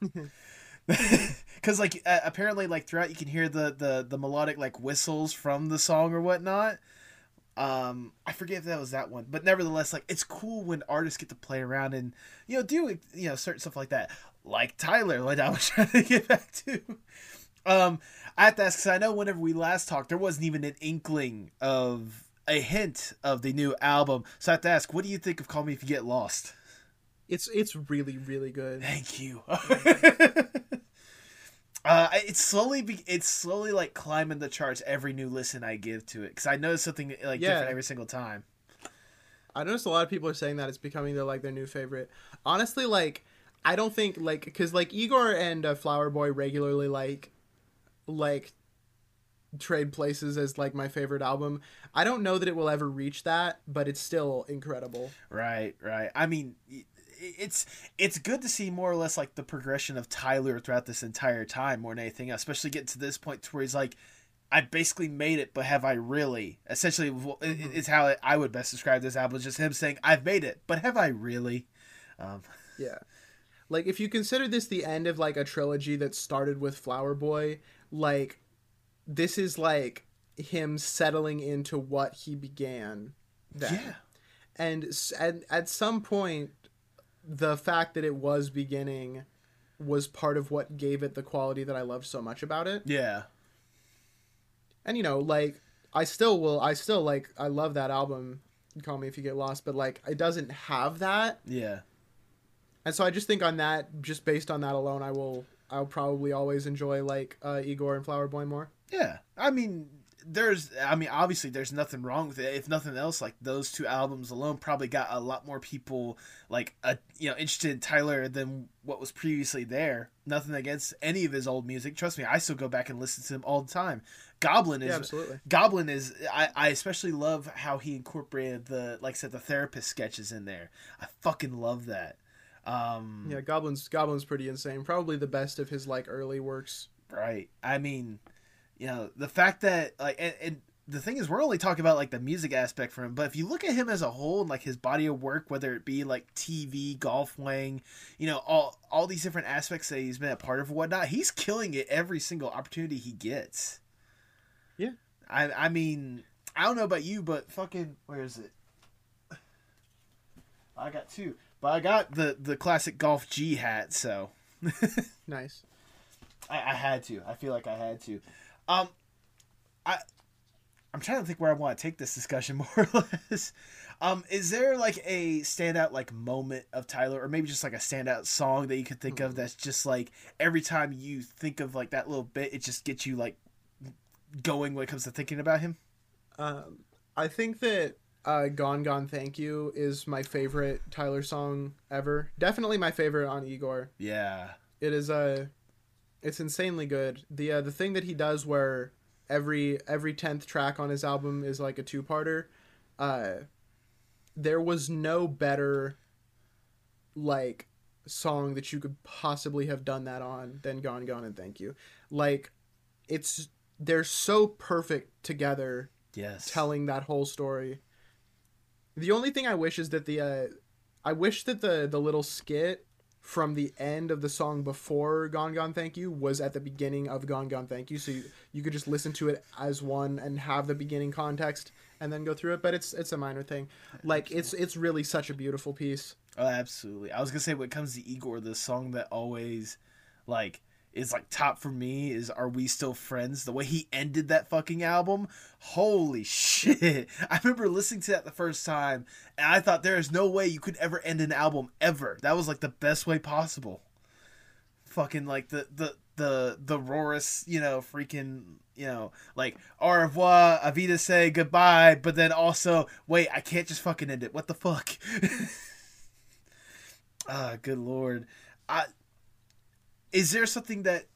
Because like uh, apparently, like throughout, you can hear the the the melodic like whistles from the song or whatnot. Um, I forget if that was that one, but nevertheless, like it's cool when artists get to play around and you know do you know certain stuff like that, like Tyler, like I was trying to get back to. Um, I have to ask because I know whenever we last talked, there wasn't even an inkling of a hint of the new album. So I have to ask, what do you think of "Call Me If You Get Lost"? it's it's really really good Thank you. Uh, it's slowly be- it's slowly like climbing the charts every new listen I give to it because I notice something like Yeah. different every single time. I noticed a lot of people are saying that it's becoming their like their new favorite. Honestly, like I don't think like because like Igor and uh, Flower Boy regularly like like trade places as like my favorite album. I don't know that it will ever reach that, but it's still incredible. Right, right. I mean, it's it's good to see more or less like the progression of Tyler throughout this entire time more than anything else. Especially getting to this point to where he's like, I basically made it, but have I really? Essentially, Mm-hmm. is how I would best describe this album. is Just him saying, I've made it, but have I really? Um, Yeah. Like if you consider this the end of like a trilogy that started with Flower Boy, like this is like him settling into what he began then. yeah, And at, at some point the fact that it was beginning was part of what gave it the quality that I loved so much about it. yeah, And you know, like I still will I still like I love that album Call Me If You Get Lost, but like it doesn't have that yeah. And so I just think on that, just based on that alone, I will I'll probably always enjoy like uh, Igor and Flower Boy more. Yeah, I mean, there's, I mean, obviously, there's nothing wrong with it. If nothing else, like those two albums alone probably got a lot more people like, uh, you know, interested in Tyler than what was previously there. Nothing against any of his old music. Trust me, I still go back and listen to him all the time. Goblin is Yeah, absolutely. Goblin is. I, I especially love how he incorporated the, like I said, the therapist sketches in there. I fucking love that. Um, Yeah, Goblin's Goblin's pretty insane. Probably the best of his like early works. Right. I mean, you know, the fact that like and, and the thing is, we're only talking about like the music aspect for him. But if you look at him as a whole and like his body of work, whether it be like TV, Golf Wang, you know, all all these different aspects that he's been a part of, whatnot, he's killing it every single opportunity he gets. Yeah. I I mean, I don't know about you, but fucking where is it? I got two, but I got the the classic golf G hat, so Nice. I, I had to. I feel like I had to. Um, I I'm trying to think where I want to take this discussion more or less. Um, is there like a standout like moment of Tyler, or maybe just like a standout song that you could think of that's just like every time you think of like that little bit, it just gets you like going when it comes to thinking about him? Um, I think that uh, "Gone Gone Thank You" is my favorite Tyler song ever. Definitely my favorite on Igor. Yeah. It is uh, it's insanely good. The uh, the thing that he does where every every tenth track on his album is like a two parter. Uh, there was no better like song that you could possibly have done that on than "Gone Gone and Thank You." Like, it's they're so perfect together Yes. telling that whole story. The only thing I wish is that the uh, I wish that the the little skit from the end of the song before Gone Gone Thank You was at the beginning of Gone Gone Thank You, so you, you could just listen to it as one and have the beginning context and then go through it. But it's it's a minor thing. Like it's it's really such a beautiful piece. Oh, absolutely. I was gonna say when it comes to Igor, the song that always like is like top for me is "Are We Still Friends?" The way he ended that fucking album, holy shit! I remember listening to that the first time, and I thought there is no way you could ever end an album ever. That was like the best way possible. Fucking like the the the the Roris, you know, freaking you know, like au revoir, avida say goodbye, but then also wait, I can't just fucking end it. What the fuck? Ah, good lord. I is there something that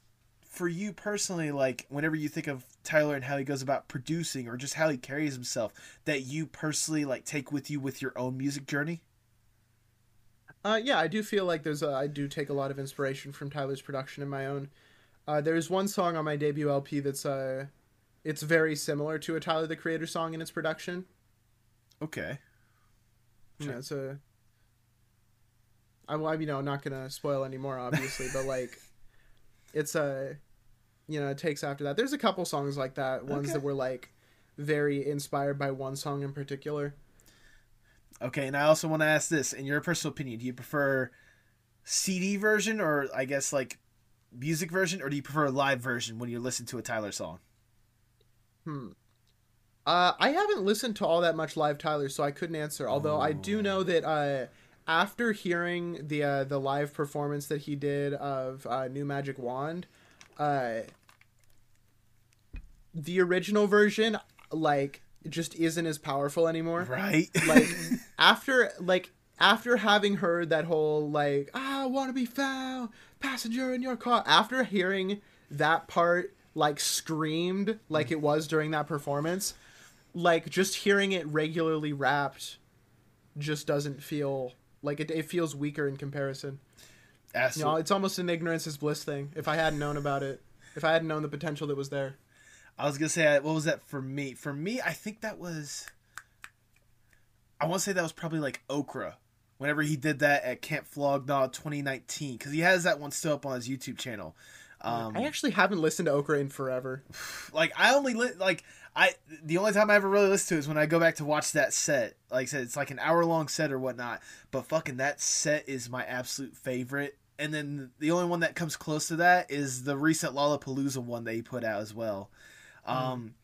for you personally like whenever you think of Tyler and how he goes about producing or just how he carries himself that you personally like take with you with your own music journey? Uh, yeah, I do feel like there's a, I do take a lot of inspiration from Tyler's production in my own. Uh, there's one song on my debut LP that's uh, it's very similar to a Tyler the Creator song in its production. Okay. You know, it's a. I'm, you know, not gonna spoil any more, obviously, but like, it's a, you know, it takes after that. There's a couple songs like that, ones Okay. that were like very inspired by one song in particular. Okay, and I also want to ask this in your personal opinion, do you prefer CD version or I guess like music version or do you prefer a live version when you listen to a Tyler song? Hmm. Uh, I haven't listened to all that much live Tyler, so I couldn't answer. Although I do know that uh, after hearing the uh, the live performance that he did of uh, New Magic Wand, uh, the original version like just isn't as powerful anymore. Right? Like after like after having heard that whole like I want to be found passenger in your car after hearing that part like screamed like it was during that performance like just hearing it regularly rapped just doesn't feel like it, it feels weaker in comparison you know it's almost an ignorance is bliss thing if i hadn't known about it if i hadn't known the potential that was there I was gonna say, what was that for me? For me, I think that was. I want to say that was probably like Okra, whenever he did that at Camp Flog Gnaw 2019, because he has that one still up on his YouTube channel. Um, i actually haven't listened to okra in forever like I only li- like I the only time I ever really listen to is when I go back to watch that set. Like I said, it's like an hour long set or whatnot. But fucking that set is my absolute favorite. And then the only one that comes close to that is the recent Lollapalooza one that he put out as well. Um,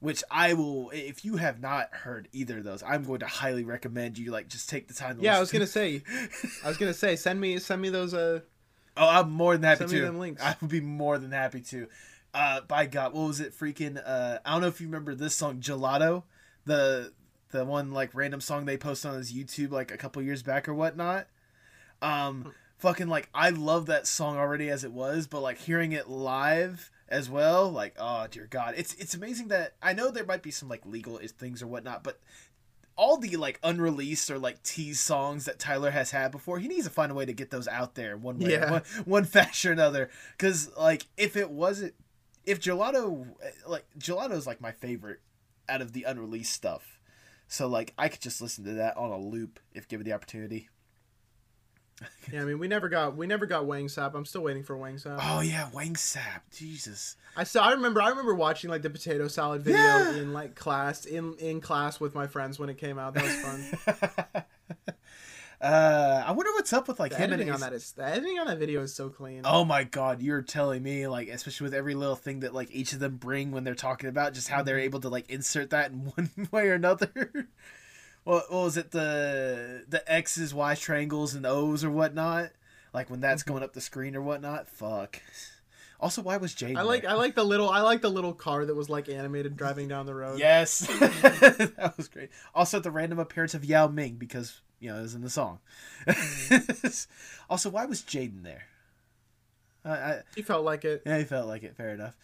which I will, if you have not heard either of those, I'm going to highly recommend you like just take the time. To yeah i was gonna say i was gonna say send me send me those uh Oh, I'm more than happy Send me to. them links. I would be more than happy to. Uh, by God, what was it? Freaking! Uh, I don't know if you remember this song, Gelato, the the one like random song they posted on his YouTube like a couple years back or whatnot. Um, fucking like I love that song already as it was, but like hearing it live as well, like oh dear God, it's it's amazing that I know there might be some like legal is- things or whatnot, but all the like unreleased or like tease songs that Tyler has had before, he needs to find a way to get those out there one way, Yeah. one, one fashion or another. Because like if it wasn't, if Gelato, like Gelato is like my favorite out of the unreleased stuff. So like I could just listen to that on a loop if given the opportunity. Yeah, I mean, we never got we never got Wang Sap. I'm still waiting for Wang Sap. Oh yeah, Wang Sap. Jesus. I still I remember I remember watching like the potato salad video Yeah. in like class in in class with my friends when it came out. That was fun. uh, I wonder what's up with like the him and editing on that is the editing on that video is so clean. Oh my god, you're telling me like especially with every little thing that like each of them bring when they're talking about just how they're Mm-hmm. able to like insert that in one way or another. what, what was it the the X's, Y triangles and O's or whatnot? Like when that's going up the screen or whatnot? Fuck. Also, why was? Mm-hmm. I like I like the little I like the little car that was like animated driving down the road. Yes, that was great. Also, the random appearance of Yao Ming because you know it was in the song. also, why was Jaden there? I, I, He felt like it. yeah, he felt like it. Fair enough.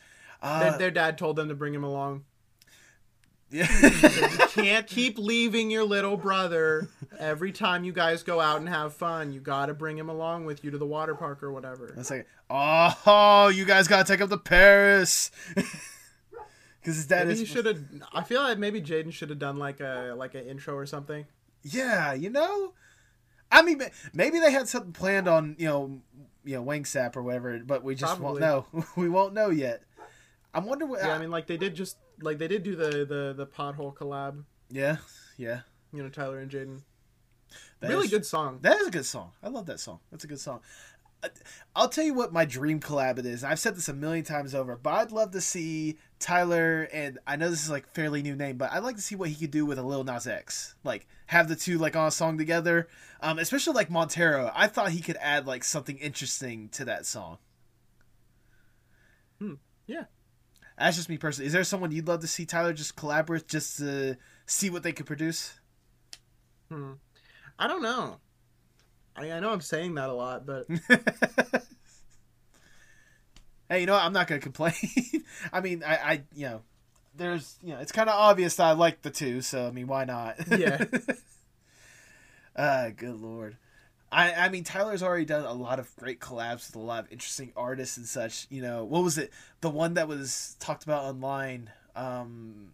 Their, Uh, their dad told them to bring him along. yeah. You can't keep leaving your little brother every time you guys go out and have fun. You got to bring him along with you to the water park or whatever. It's like, oh, you guys gotta take him to Paris. Because his dad Maybe is. he should have. I feel like maybe Jaden should have done like a like an intro or something. Yeah, you know. I mean, maybe they had something planned on you know, you know, Wang Sap or whatever, but we just won't know. we won't know yet. I wonder what. Yeah, I mean, like they did just like they did do the the the pothole collab. yeah, yeah. You know, Tyler and Jaden. That Really is- good song. That is a good song. I love that song. That's a good song. I'll tell you what my dream collab it is. I've said this a million times over, but I'd love to see Tyler and I know this is like fairly new name, but I'd like to see what he could do with a Lil Nas X. Like have the two like on a song together. Um, especially like Montero. I thought he could add like something interesting to that song. Hmm. Yeah. That's just me personally. Is there someone you'd love to see Tyler just collaborate just to see what they could produce? Hmm. I don't know. I, I know I'm saying that a lot, but Hey, you know what? I'm not gonna complain. I mean, I, I, you know, there's, you know, it's kind of obvious that I like the two, so I mean, why not? Yeah. uh, good lord. I, I mean, Tyler's already done a lot of great collabs with a lot of interesting artists and such. You know, what was it? The one that was talked about online, um,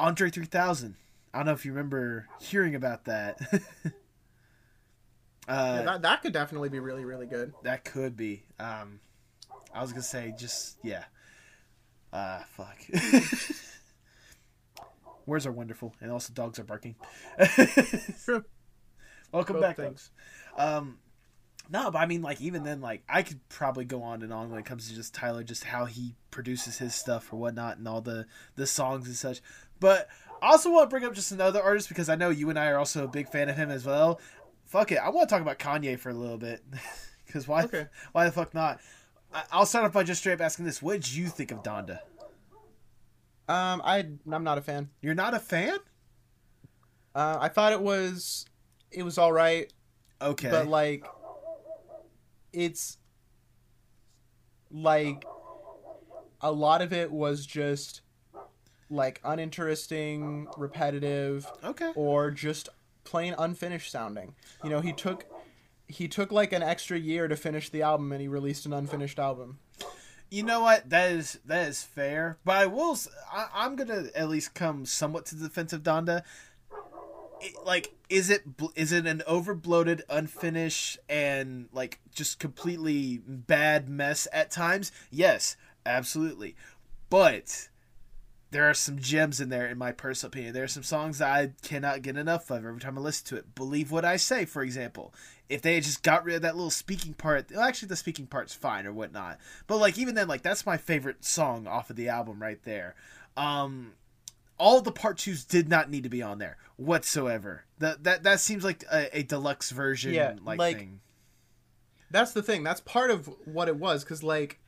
Andre 3000. I don't know if you remember hearing about that. Uh, yeah, that that could definitely be really really good. that could be. Um, I was gonna say just yeah. Uh, fuck. Words are wonderful, and also dogs are barking. True. Welcome Both back, things. folks. Um, no, but I mean, like even then, like I could probably go on and on when it comes to just Tyler, just how he produces his stuff or whatnot, and all the the songs and such. But I also want to bring up just another artist because I know you and I are also a big fan of him as well. Fuck it, I want to talk about Kanye for a little bit because why? Okay. Why the fuck not? I- I'll start off by just straight up asking this: What did you think of Donda? Um, I I'm not a fan. You're not a fan? Uh, I thought it was it was all right, Okay. but like it's like a lot of it was just like uninteresting, repetitive, okay. or just plain unfinished sounding. You know, he took he took like an extra year to finish the album and he released an unfinished album. You know what? That is that is fair. But I will. I, am gonna at least come somewhat to the defense of Donda. It, like, is it is it an over bloated, unfinished, and like just completely bad mess at times? Yes, absolutely. But there are some gems in there, in my personal opinion. There are some songs that I cannot get enough of every time I listen to it. Believe what I say, for example. If they had just got rid of that little speaking part, well, actually the speaking part's fine or whatnot. But like even then, like that's my favorite song off of the album right there. Um, all the part twos did not need to be on there whatsoever. That that that seems like a, a deluxe version Yeah, like, thing. That's the thing. That's part of what it was cuz like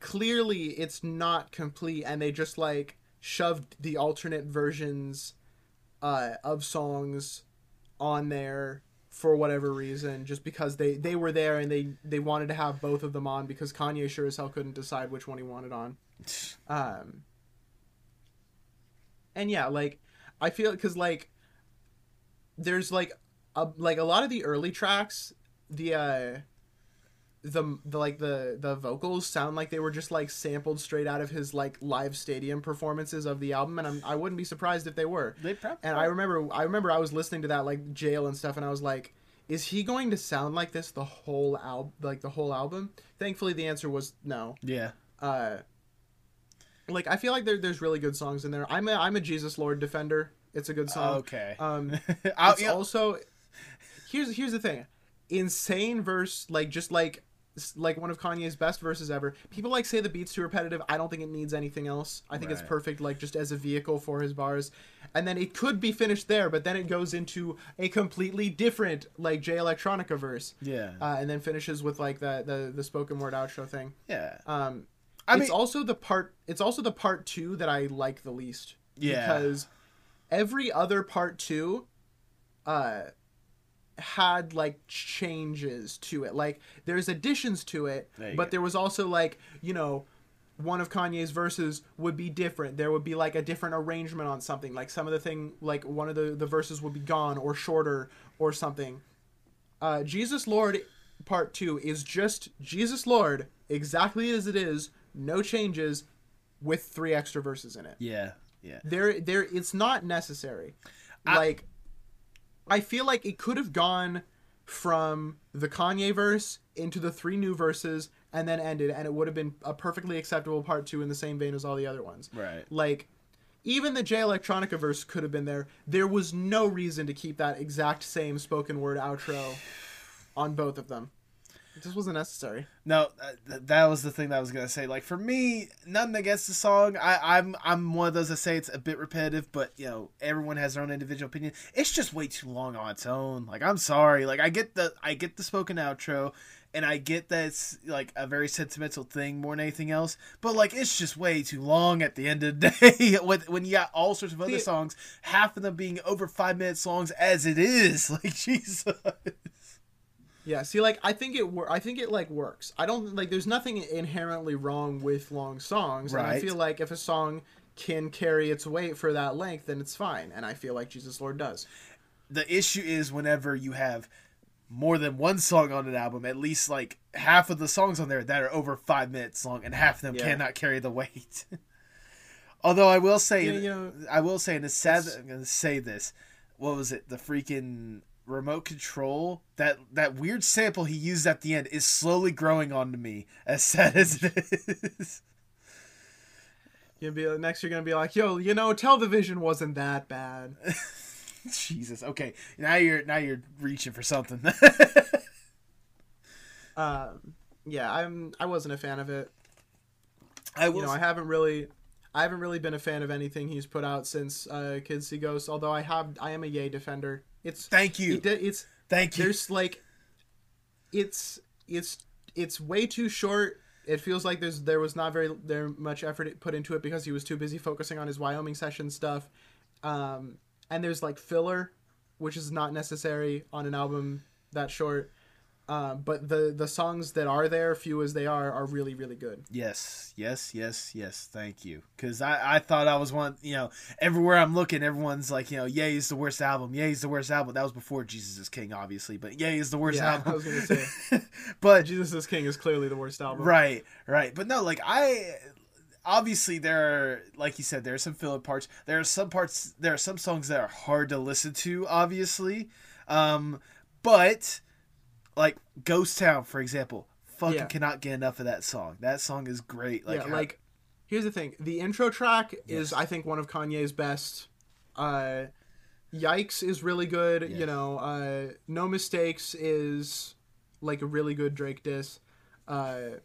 clearly it's not complete and they just like shoved the alternate versions uh of songs on there for whatever reason just because they they were there and they they wanted to have both of them on because Kanye sure as hell couldn't decide which one he wanted on. Um and yeah, like I feel cuz like there's like a, like a lot of the early tracks the uh the, the like the the vocals sound like they were just like sampled straight out of his like live stadium performances of the album and I'm, I wouldn't be surprised if they were. They probably And I remember I remember I was listening to that like jail and stuff and I was like is he going to sound like this the whole album like the whole album? Thankfully the answer was no. yeah. Uh like I feel like there, there's really good songs in there. I'm a I'm a Jesus Lord defender. It's a good song. Okay. Um it's yeah, also here's here's the thing insane verse like just like like one of kanye's best verses ever. People like say the beat's too repetitive. I don't think it needs anything else. I think it's perfect like just as a vehicle for his bars. And then it could be finished there but then it goes into a completely different like Jay Electronica verse. Yeah. uh, and then finishes with like the, the the spoken word outro thing. Yeah. um I it's mean- also the part it's also the part two that i like the least. Yeah. because every other part two uh had like changes to it like there's additions to it There but go. there was also like you know one of kanye's verses would be different there would be like a different arrangement on something like some of the thing like one of the the verses would be gone or shorter or something uh jesus lord part two is just jesus lord exactly as it is no changes with three extra verses in it Yeah. Yeah. there there it's not necessary like i feel like it could have gone from the kanye verse into the three new verses and then ended and it would have been a perfectly acceptable part two in the same vein as all the other ones. Right. like even the Jay Electronica verse could have been there. There was no reason to keep that exact same spoken word outro on both of them it just wasn't necessary No, uh, th- that was the thing that I was gonna say. Like for me, nothing against the song. I, I'm I'm one of those that say it's a bit repetitive, but you know everyone has their own individual opinion. It's just way too long on its own. Like I'm sorry. Like I get the I get the spoken outro, and I get that it's like a very sentimental thing more than anything else. But like it's just way too long at the end of the day. With when you got all sorts of other songs, half of them being over five minutes songs as it is. Like Jesus. Yeah, see, like I think it wor- I think it like works. I don't like. There's nothing inherently wrong with long songs, and I feel like if a song can carry its weight for that length, then it's fine. And I feel like Jesus Lord does. the issue is whenever you have more than one song on an album, at least like half of the songs on there that are over five minutes long, and half of them Yeah. cannot carry the weight. Although I will say, Yeah, you know, I will say, and it's sad it's- I'm gonna say this. What was it? The freaking remote control that that weird sample he used at the end is slowly growing onto me. As sad as it is. You'll be next. You're gonna be like, yo, you know, television wasn't that bad. Jesus. Okay, now you're now you're reaching for something. Um, yeah, I'm. I wasn't a fan of it. I will. You know, I haven't really. I haven't really been a fan of anything he's put out since uh, Kids See Ghosts. Although I have, I am a Yay defender. It's thank you. it, it's Thank you. there's like it's it's it's way too short it feels like there's there was not very there much effort put into it because he was too busy focusing on his wyoming session stuff um and there's like filler which is not necessary on an album that short um, but the the songs that are there few as they are are really really good Yes, yes, yes, yes. Thank you. Because I, I thought I was one. You know, everywhere I'm looking, everyone's like, you know, Yay is the worst album. Yay is the worst album. That was before Jesus is King, obviously, but Yay is the worst Yeah, album. I was gonna say. but jesus is king is clearly the worst album right, right. But no, like I. Obviously, there are, like you said, there are some filler parts. There are some parts. There are some songs that are hard to listen to. Obviously, um, but like Ghost Town, for example, fucking Yeah. cannot get enough of that song. That song is great. Like, yeah, how- like here's the thing: the intro track is, I think, one of Kanye's best. Uh, Yikes is really good. Yes. You know, uh, No Mistakes is like a really good Drake diss. Uh,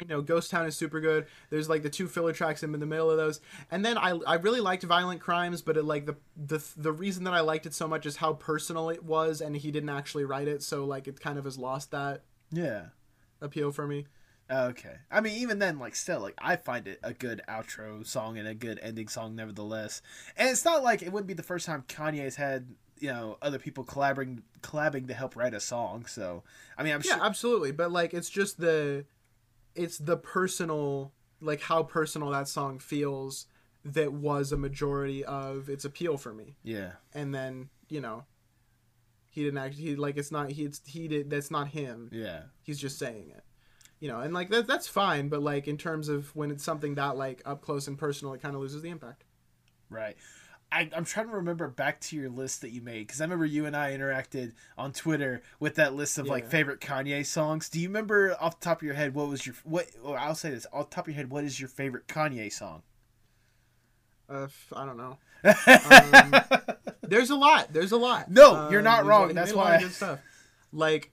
you know, Ghost Town is super good. There's like the two filler tracks in the middle of those, and then I I really liked Violent Crimes, but it like the the the reason that I liked it so much is how personal it was, and he didn't actually write it, so like it kind of has lost that yeah. appeal for me. Okay. I mean, even then, like, still, like, I find it a good outro song and a good ending song, nevertheless. And it's not like it wouldn't be the first time Kanye's had, you know, other people collaborating, collabing to help write a song. So, I mean, I'm Yeah, sure. absolutely. But like, it's just the, it's the personal, like how personal that song feels that was a majority of its appeal for me. Yeah. And then you know, he didn't actually he like it's not he it's, he did that's not him Yeah. he's just saying it you know and like that that's fine but like in terms of when it's something that like up close and personal it kind of loses the impact Right. I, I'm trying to remember back to your list that you made because I remember you and I interacted on Twitter with that list of like favorite Kanye songs. Do you remember off the top of your head what was your what? Or I'll say this off the top of your head. What is your favorite Kanye song? uh, i don't know Um, there's a lot there's a lot No, you're not there's wrong. That's why- stuff like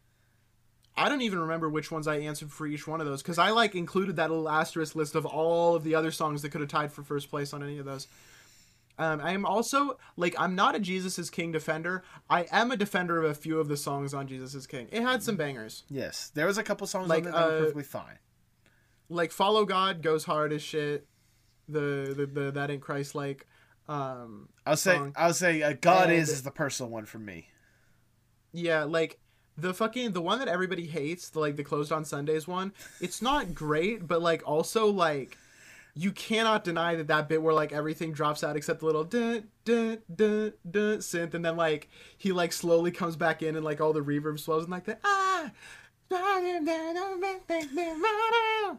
I don't even remember which ones I answered for each one of those because I like included that little asterisk list of all of the other songs that could have tied for first place on any of those. Um, I am also like I'm not a Jesus is King defender. I am a defender of a few of the songs on Jesus is King. It had some bangers. yes, there was a couple songs Like, on that were uh, perfectly fine. Like Follow God goes hard as shit. The the, the that ain't Christ like. Um, I'll say song. I'll say uh, God And- is is the personal one for me. yeah, like the fucking the one that everybody hates, the like the closed on Sundays one. It's not great, but like also like you cannot deny that that bit where like everything drops out except the little dun dun dun dun synth, and then like he like slowly comes back in and like all the reverb swells and like the ah.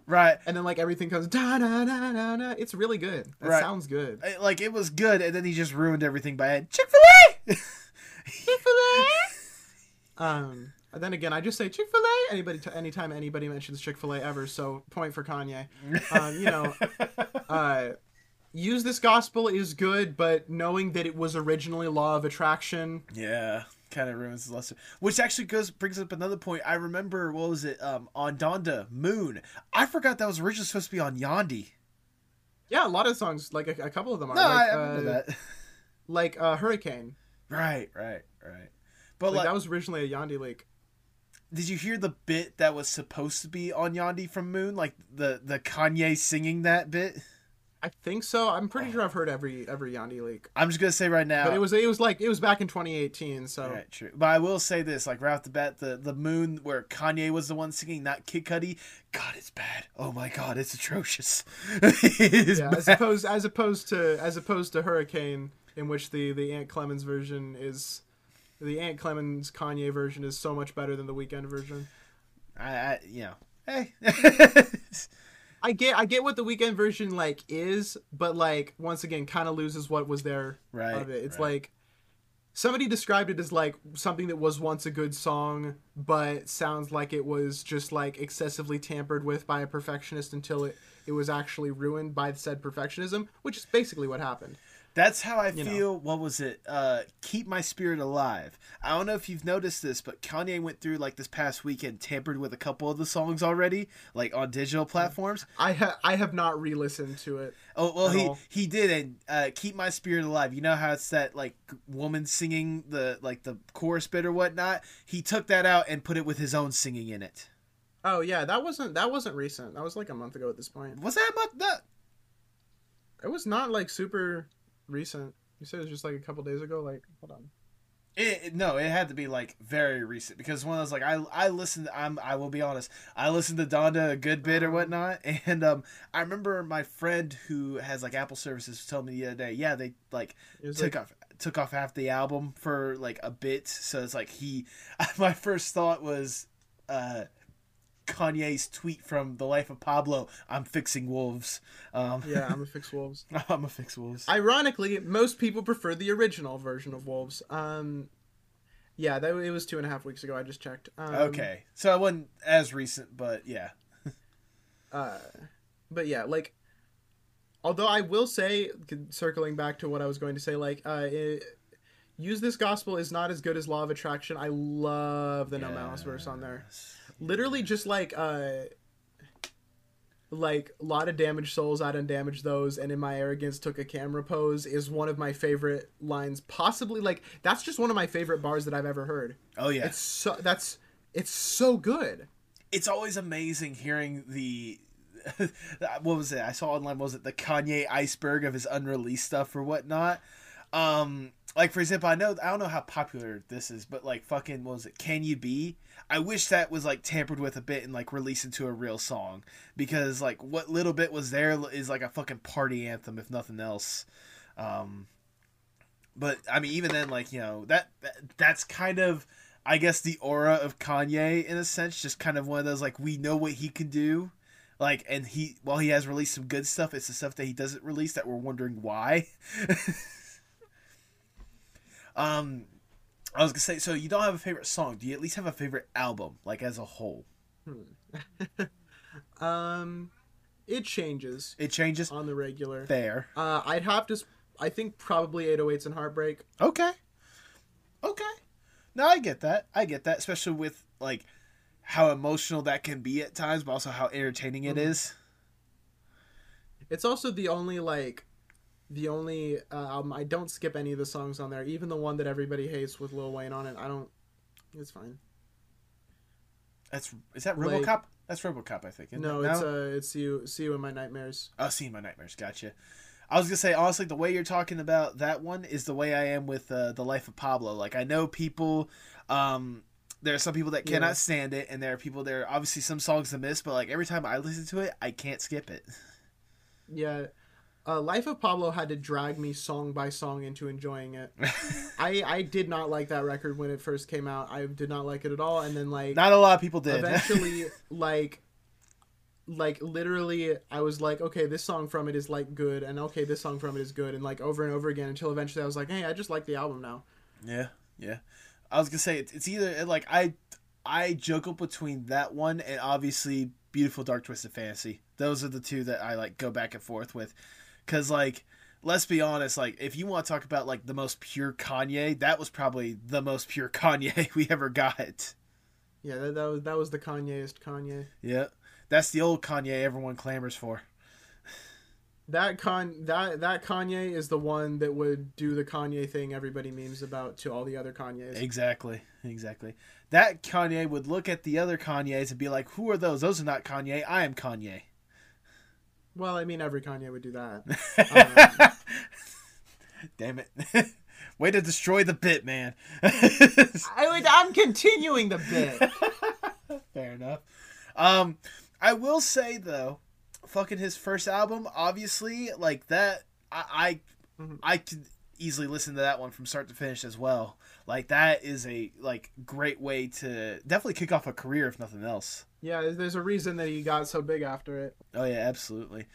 Right. And then like everything comes da da da da da. It's really good. That Right. sounds good. I- Like it was good, and then he just ruined everything by adding Chick Fil A. Um, and then again, I just say Chick Fil A. Anybody, t- anytime anybody mentions Chick Fil A ever, so point for Kanye. Um, you know, uh, use this gospel is good, but knowing that it was originally law of attraction. Yeah, kind of ruins the lesson. Which actually goes brings up another point. I remember what was it um, on Donda Moon. I forgot that was originally supposed to be on Yandhi. Yeah, a lot of songs, like a, a couple of them are. No, like, I, I remember uh, that. Like uh, Hurricane. right, right, right. But Like, like, that was originally a Yandhi leak. Did you hear the bit that was supposed to be on Yandhi from Moon? Like the the Kanye singing that bit. I think so. I'm pretty sure I've heard every every Yandhi leak. I'm just gonna say right now. But it was it was like it was back in 2018. So Right, true. But I will say this, like right off the bat, the the moon where Kanye was the one singing, not Kid Cudi. God, it's bad. Oh my God, it's atrocious. it is yeah, as opposed as opposed to as opposed to Hurricane, in which the the Ant Clemons version is the Ant Clemons Kanye version is so much better than the Weeknd version. I, I, you know, hey. I get I get what the Weeknd version like is, but like once again, kind of loses what was there Right, of it. It's right. like somebody described it as like something that was once a good song, but sounds like it was just like excessively tampered with by a perfectionist until it it was actually ruined by said perfectionism, which is basically what happened. That's how I know. feel. What was it? Uh, Keep My Spirit Alive. I don't know if you've noticed this, but Kanye went through like this past weekend, tampered with a couple of the songs already, like on digital platforms. I ha- I have not re-listened to it. Oh well, he all. he did and uh, keep my spirit alive. You know how it's that like woman singing the like the chorus bit or whatnot. He took that out and put it with his own singing in it. Oh yeah, that wasn't that wasn't recent. That was like a month ago at this point. Was that much? That It was not like super recent. You said it was just like a couple days ago. Like hold on. it, no, it had to be like very recent because when I was like I I listened. I'm I will be honest. I listened to Donda a good bit or whatnot, and um I remember my friend who has like Apple services told me the other day. Yeah, they like took like, off took off half the album for like a bit so it's like he my first thought was uh kanye's tweet from the life of pablo i'm fixing wolves um yeah, I'm a fix wolves. i'm a fix wolves Ironically, most people prefer the original version of wolves. Um, yeah, that it was two and a half weeks ago. I just checked. Um, okay so it wasn't as recent but yeah Uh, but yeah, like, although I will say, circling back to what I was going to say, like, uh, it, use this gospel is not as good as law of attraction. I love the no malice verse on there. Literally, just like, uh, like a lot of damaged souls, I done damaged those, and in my arrogance took a camera pose is one of my favorite lines. Possibly, like, that's just one of my favorite bars that I've ever heard. oh yeah It's so that's it's so good. it's always amazing hearing the what was it i saw online was it the kanye iceberg of his unreleased stuff or whatnot um like for example i know i don't know how popular this is but like fucking what was it? Can you be? I wish that was like tampered with a bit and like released into a real song. Because like what little bit was there is like a fucking party anthem if nothing else. Um but I mean, even then, like you know that, that that's kind of I guess the aura of Kanye in a sense, just kind of one of those like we know what he can do, like and he while he has released some good stuff, it's the stuff that he doesn't release that we're wondering why. um, I was gonna say, so you don't have a favorite song? Do you at least have a favorite album, like as a whole? Um, it changes It changes. on the regular. Fair. Uh, I'd have to. I think probably 808s and Heartbreak. Okay. Okay. No, I get that. I get that, especially with like how emotional that can be at times, but also how entertaining it Mhm. is. It's also the only like, the only uh, album I don't skip any of the songs on there. Even the one that everybody hates with Lil Wayne on it. I don't. It's fine. That's is that Like- RoboCop? That's RoboCop, I think. No, it? it's uh, it's see you, see you in my nightmares. Oh, seeing my nightmares. Gotcha. I was gonna say honestly, the way you're talking about that one is the way I am with uh, the Life of Pablo. Like I know people, um, there are some people that cannot Yeah. stand it, and there are people there. Are obviously some songs to miss, but like every time I listen to it, I can't skip it. Yeah. Uh, Life of Pablo had to drag me song by song into enjoying it. I I did not like that record when it first came out. I did not like it at all. And then like Not a lot of people did. eventually like like literally I was like, okay, this song from it is like good, and okay, this song from it is good, and like over and over again until eventually I was like, hey, I just like the album now. Yeah, yeah. I was gonna say it's, it's either like I I juggle between that one and obviously Beautiful Dark Twisted Fantasy. Those are the two that I like go back and forth with, because like let's be honest, like if you want to talk about like the most pure Kanye, that was probably the most pure Kanye we ever got. Yeah, that, that was that was the Kanyeist Kanye. Yeah, that's the old Kanye everyone clamors for. That con that that Kanye is the one that would do the Kanye thing everybody memes about to all the other Kanyes. Exactly, exactly. That Kanye would look at the other Kanyes and be like, "Who are those? Those are not Kanye. I am Kanye." Well, I mean, every Kanye would do that. Damn it. Way to destroy the bit, man. I would, I'm continuing the bit. Fair enough. Um, I will say though, fucking his first album, obviously, like that, I, I, Mhm. I could easily listen to that one from start to finish as well. Like that is a like great way to definitely kick off a career if nothing else. Yeah, there's- a reason that he got so big after it. Oh yeah, absolutely.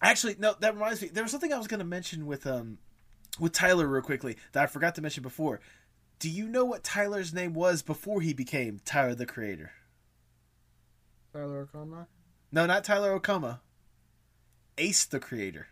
Actually, no, that reminds me. There was something I was going to mention with um with Tyler real quickly that I forgot to mention before. Do you know what Tyler's name was before he became Tyler the Creator? Tyler O'Connor. No, not Tyler Okonma. Ace the Creator.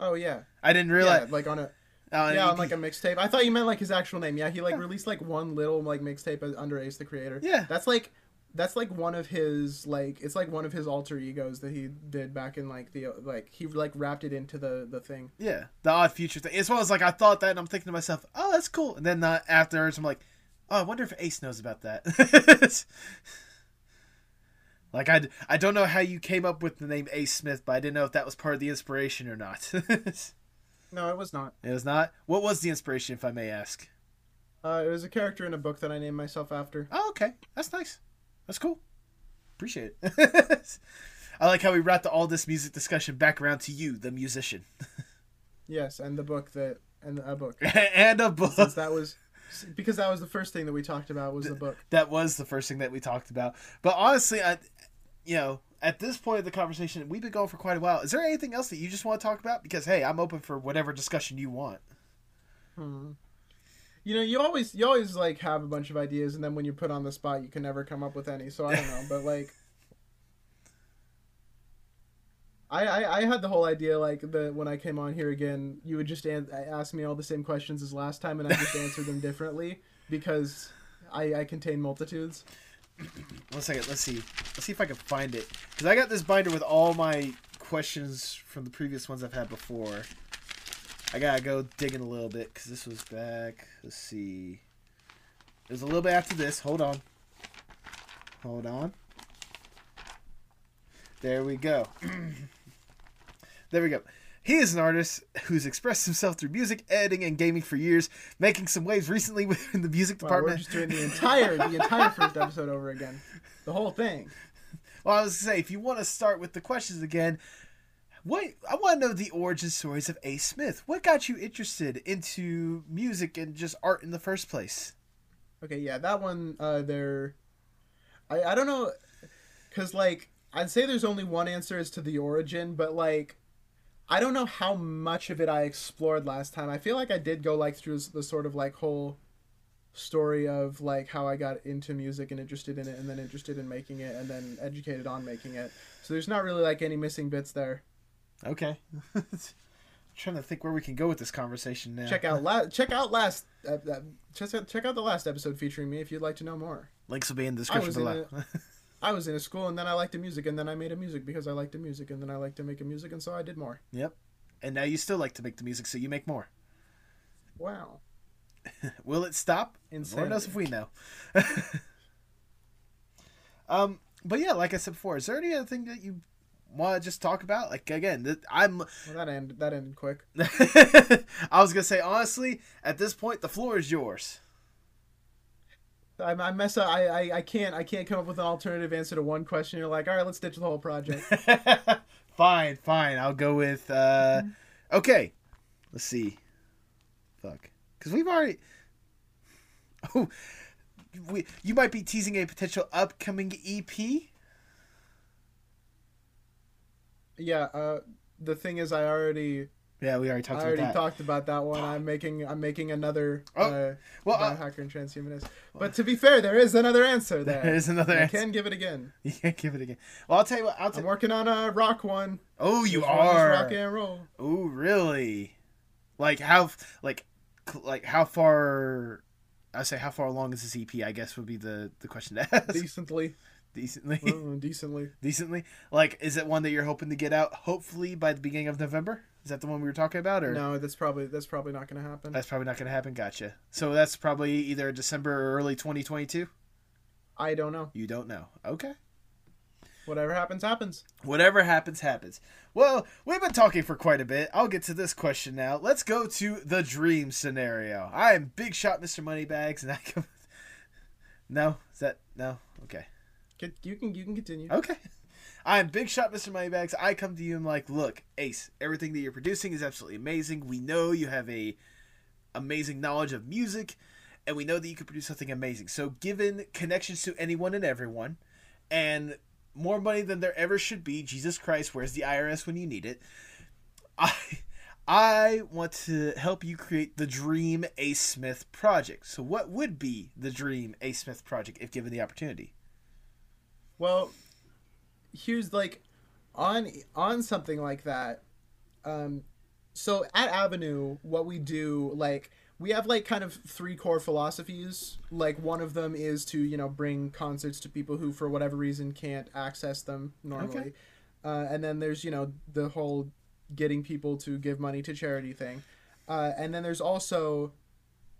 Oh yeah, I didn't yeah, realize. like on a uh, yeah, on like a mixtape. I thought you meant like his actual name. Yeah, he like released like one little like mixtape under Ace the Creator. Yeah. that's like that's like one of his like it's like one of his alter egos that he did back in like the like he like wrapped it into the the thing. yeah, the Odd Future thing. As well as like I thought that, and I'm thinking to myself, oh, that's cool. And then uh, afterwards, I'm like, oh, I wonder if Ace knows about that. like I, I don't know how you came up with the name Ace Smith, but I didn't know if that was part of the inspiration or not. No, it was not. It was not. What was the inspiration, if I may ask? Uh, it was a character in a book that I named myself after. Oh, okay, that's nice. That's cool. Appreciate it. I like how we wrapped all this music discussion back around to you, the musician, Yes, and the book that and a book. and a book. Since that was because that was the first thing that we talked about was the book. that was the first thing that we talked about. But honestly, I, you know, at this point of the conversation, we've been going for quite a while. Is there anything else that you just want to talk about? Because hey, I'm open for whatever discussion you want. Hmm. You know, you always you always like have a bunch of ideas, and then when you put on the spot, you can never come up with any. So I don't know, but like, I, I I had the whole idea like that when I came on here again, you would just an- ask me all the same questions as last time, and I just answer them differently because I I contain multitudes. One second, let's see. Let's see if I can find it. Because I got this binder with all my questions from the previous ones I've had before. I gotta go digging a little bit because this was back. Let's see. It was a little bit after this. Hold on. Hold on. There we go. there we go. He is an artist who's expressed himself through music, editing, and gaming for years, making some waves recently within the music Wow, we're department. just doing the entire the entire first episode over again, the whole thing. Well, I was gonna say, if you want to start with the questions again, what I want to know the origin stories of A. Smith. What got you interested into music and just art in the first place? Okay, yeah, that one uh there I I don't know cuz like I'd say there's only one answer as to the origin, but like I don't know how much of it I explored last time. I feel like I did go like through the sort of like whole story of like how I got into music and interested in it and then interested in making it and then educated on making it. So there's not really like any missing bits there. Okay. trying to think where we can go with this conversation now. Check out la- check out last uh, uh, check out check out the last episode featuring me if you'd like to know more. Links will be in the description below. I was in a school and then I liked the music and then I made a music because I liked the music and then I liked to make a music and so I did more. yep. And now you still like to make the music, so you make more. Wow. Will it stop? Lord knows if we know. um, but yeah, like I said before, is there any other thing that you want to just talk about? Like again, th- I'm. Well, that ended that ended quick. I was gonna say honestly, at this point, the floor is yours. I, I mess up. I, I I can't I can't come up with an alternative answer to one question. You're like, all right, let's ditch the whole project. fine, fine. I'll go with. uh Okay, let's see. Fuck, because we've already. Oh, we you might be teasing a potential upcoming EP. yeah. Uh, the thing is, I already Yeah, we already talked. I talked already about that. talked about that one. I'm making I'm making another Oh, uh, well, uh, and transhumanist. But to be fair, there is another answer there. There is another I answer. can give it again. You can't give it again. Well, I'll tell you what. I'll I'm working on a rock one. Oh, you are. rock and roll. Oh, really? Like how? Like, like how far? I say how far along is this EP? I guess would be the the question to ask. Decently, Decently, Mm, decently. decently. Like, is it one that you're hoping to get out? Hopefully by the beginning of November. Is that the one we were talking about, or No, that's probably that's probably not going to happen. that's probably not going to happen? Gotcha. So that's probably either December or early 2022. I don't know. You don't know. Okay. Whatever happens, happens. Whatever happens, happens. Well, we've been talking for quite a bit. I'll get to this question now. Let's go to the dream scenario. I am Big Shot Mr. Moneybags, and I come. No, is that no? Okay, You can you can continue. okay. I'm Big Shot Mr. Moneybags. I come to you and I'm like, look, Ace, everything that you're producing is absolutely amazing. We know you have a amazing knowledge of music, and we know that you can produce something amazing. So, given connections to anyone and everyone, and more money than there ever should be, Jesus Christ, where's the IRS when you need it? I I want to help you create the Dream Ace Smith project. So, what would be the Dream Ace Smith project if given the opportunity? Well, here's like on on something like that. Um, so at Avenue, what we do like we have like kind of three core philosophies. Like one of them is to you know bring concerts to people who for whatever reason can't access them normally, Okay. uh, and then there's you know the whole getting people to give money to charity thing, uh, and then there's also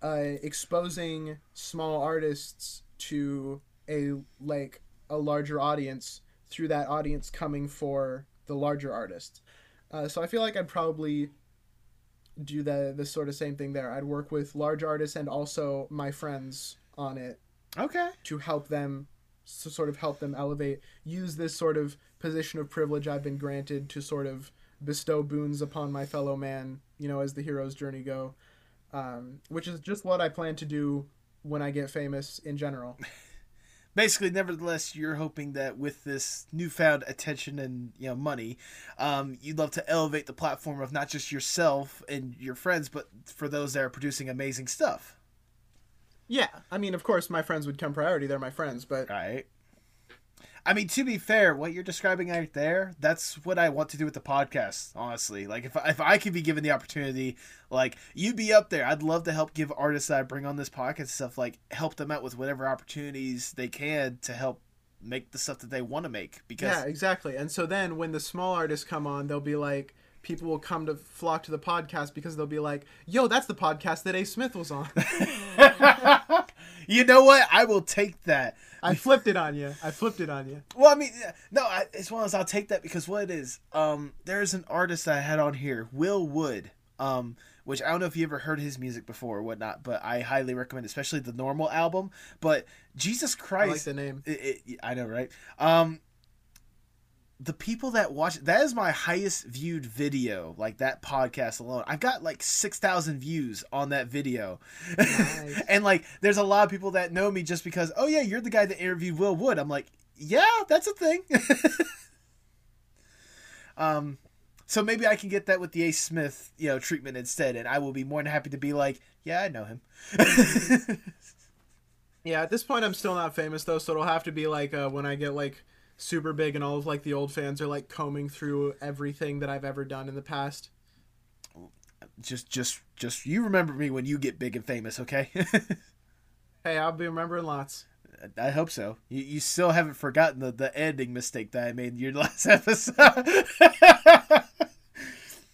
uh, exposing small artists to a like a larger audience through that audience coming for the larger artist. Uh, so I feel like I'd probably do the the sort of same thing there. I'd work with large artists and also my friends on it Okay. to help them to sort of help them elevate use this sort of position of privilege I've been granted to sort of bestow boons upon my fellow man, you know, as the hero's journey go. Um, which is just what I plan to do when I get famous in general. basically nevertheless you're hoping that with this newfound attention and you know money um, you'd love to elevate the platform of not just yourself and your friends but for those that are producing amazing stuff. Yeah, I mean, of course, my friends would come priority. They're my friends, but right i mean to be fair what you're describing right there that's what i want to do with the podcast honestly like if, if i could be given the opportunity like you'd be up there i'd love to help give artists that i bring on this podcast stuff like help them out with whatever opportunities they can to help make the stuff that they want to make because yeah, exactly. And so then when the small artists come on, they'll be like, people will come to flock to the podcast because they'll be like, "Yo, that's the podcast that A. Smith was on." you know what? I will take that. I flipped it on you. I flipped it on you. Well, I mean, no, I, as well as I'll take that because what it is, um, there's an artist I had on here, Will Wood, um, which I don't know if you ever heard his music before or whatnot, but I highly recommend, especially the normal album. But Jesus I Christ, like the name. it, it, I know, right? Um, the people that watch that is my highest viewed video, like that podcast alone. I've got like six thousand views on that video, Nice. and like there's a lot of people that know me just because. Oh yeah, you're the guy that interviewed Will Wood. I'm like, yeah, that's a thing. um, so maybe I can get that with the Ace Smith, you know, treatment instead, and I will be more than happy to be like, yeah, I know him. Yeah, at this point I'm still not famous though, so it'll have to be like uh, when I get like super big and all of like the old fans are like combing through everything that I've ever done in the past. just, just, just you remember me when you get big and famous, okay? Hey, I'll be remembering lots. I hope so. You, you still haven't forgotten the, the ending mistake that I made in your last episode.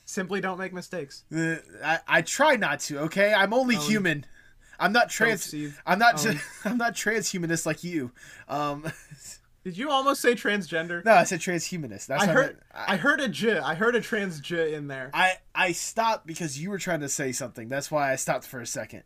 Simply don't make mistakes. Uh, I, I try not to. Okay, I'm only Oh, human. I'm not trans. I'm not. Oh. I'm not transhumanist like you. Um, Did you almost say transgender? no, I said transhumanist. That's I what heard meant. I heard a j. I heard a trans j in there. I I stopped because you were trying to say something. That's why I stopped for a second.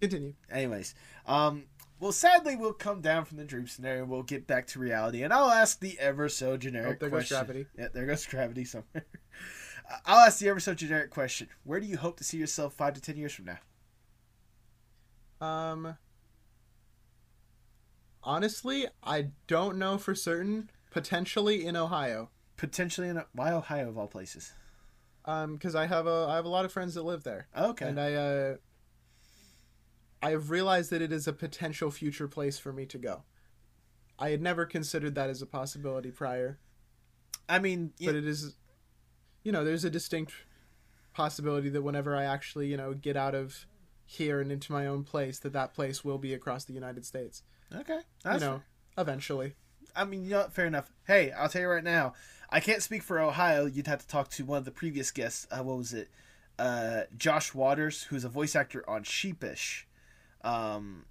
Continue. Anyways, um, well, sadly, we'll come down from the dream scenario. We'll get back to reality, and I'll ask the ever so generic Oh, there goes question. gravity. Yeah, there goes gravity somewhere. I'll ask the ever so generic question: Where do you hope to see yourself five to ten years from now? Um Honestly, I don't know for certain. Potentially in Ohio. Potentially in why Ohio of all places? Um cuz I have a I have a lot of friends that live there. Okay, And I uh I have realized that it is a potential future place for me to go. I had never considered that as a possibility prior, I mean, but it is you know, there's a distinct possibility that whenever I actually, you know, get out of here and into my own place that that place will be across the United States. Okay, you know, fair. eventually. I mean, you know, fair enough. Hey, I'll tell you right now, I can't speak for Ohio. You'd have to talk to one of the previous guests. Uh, what was it? Uh, Josh Waters, who's a voice actor on Sheepish. Um,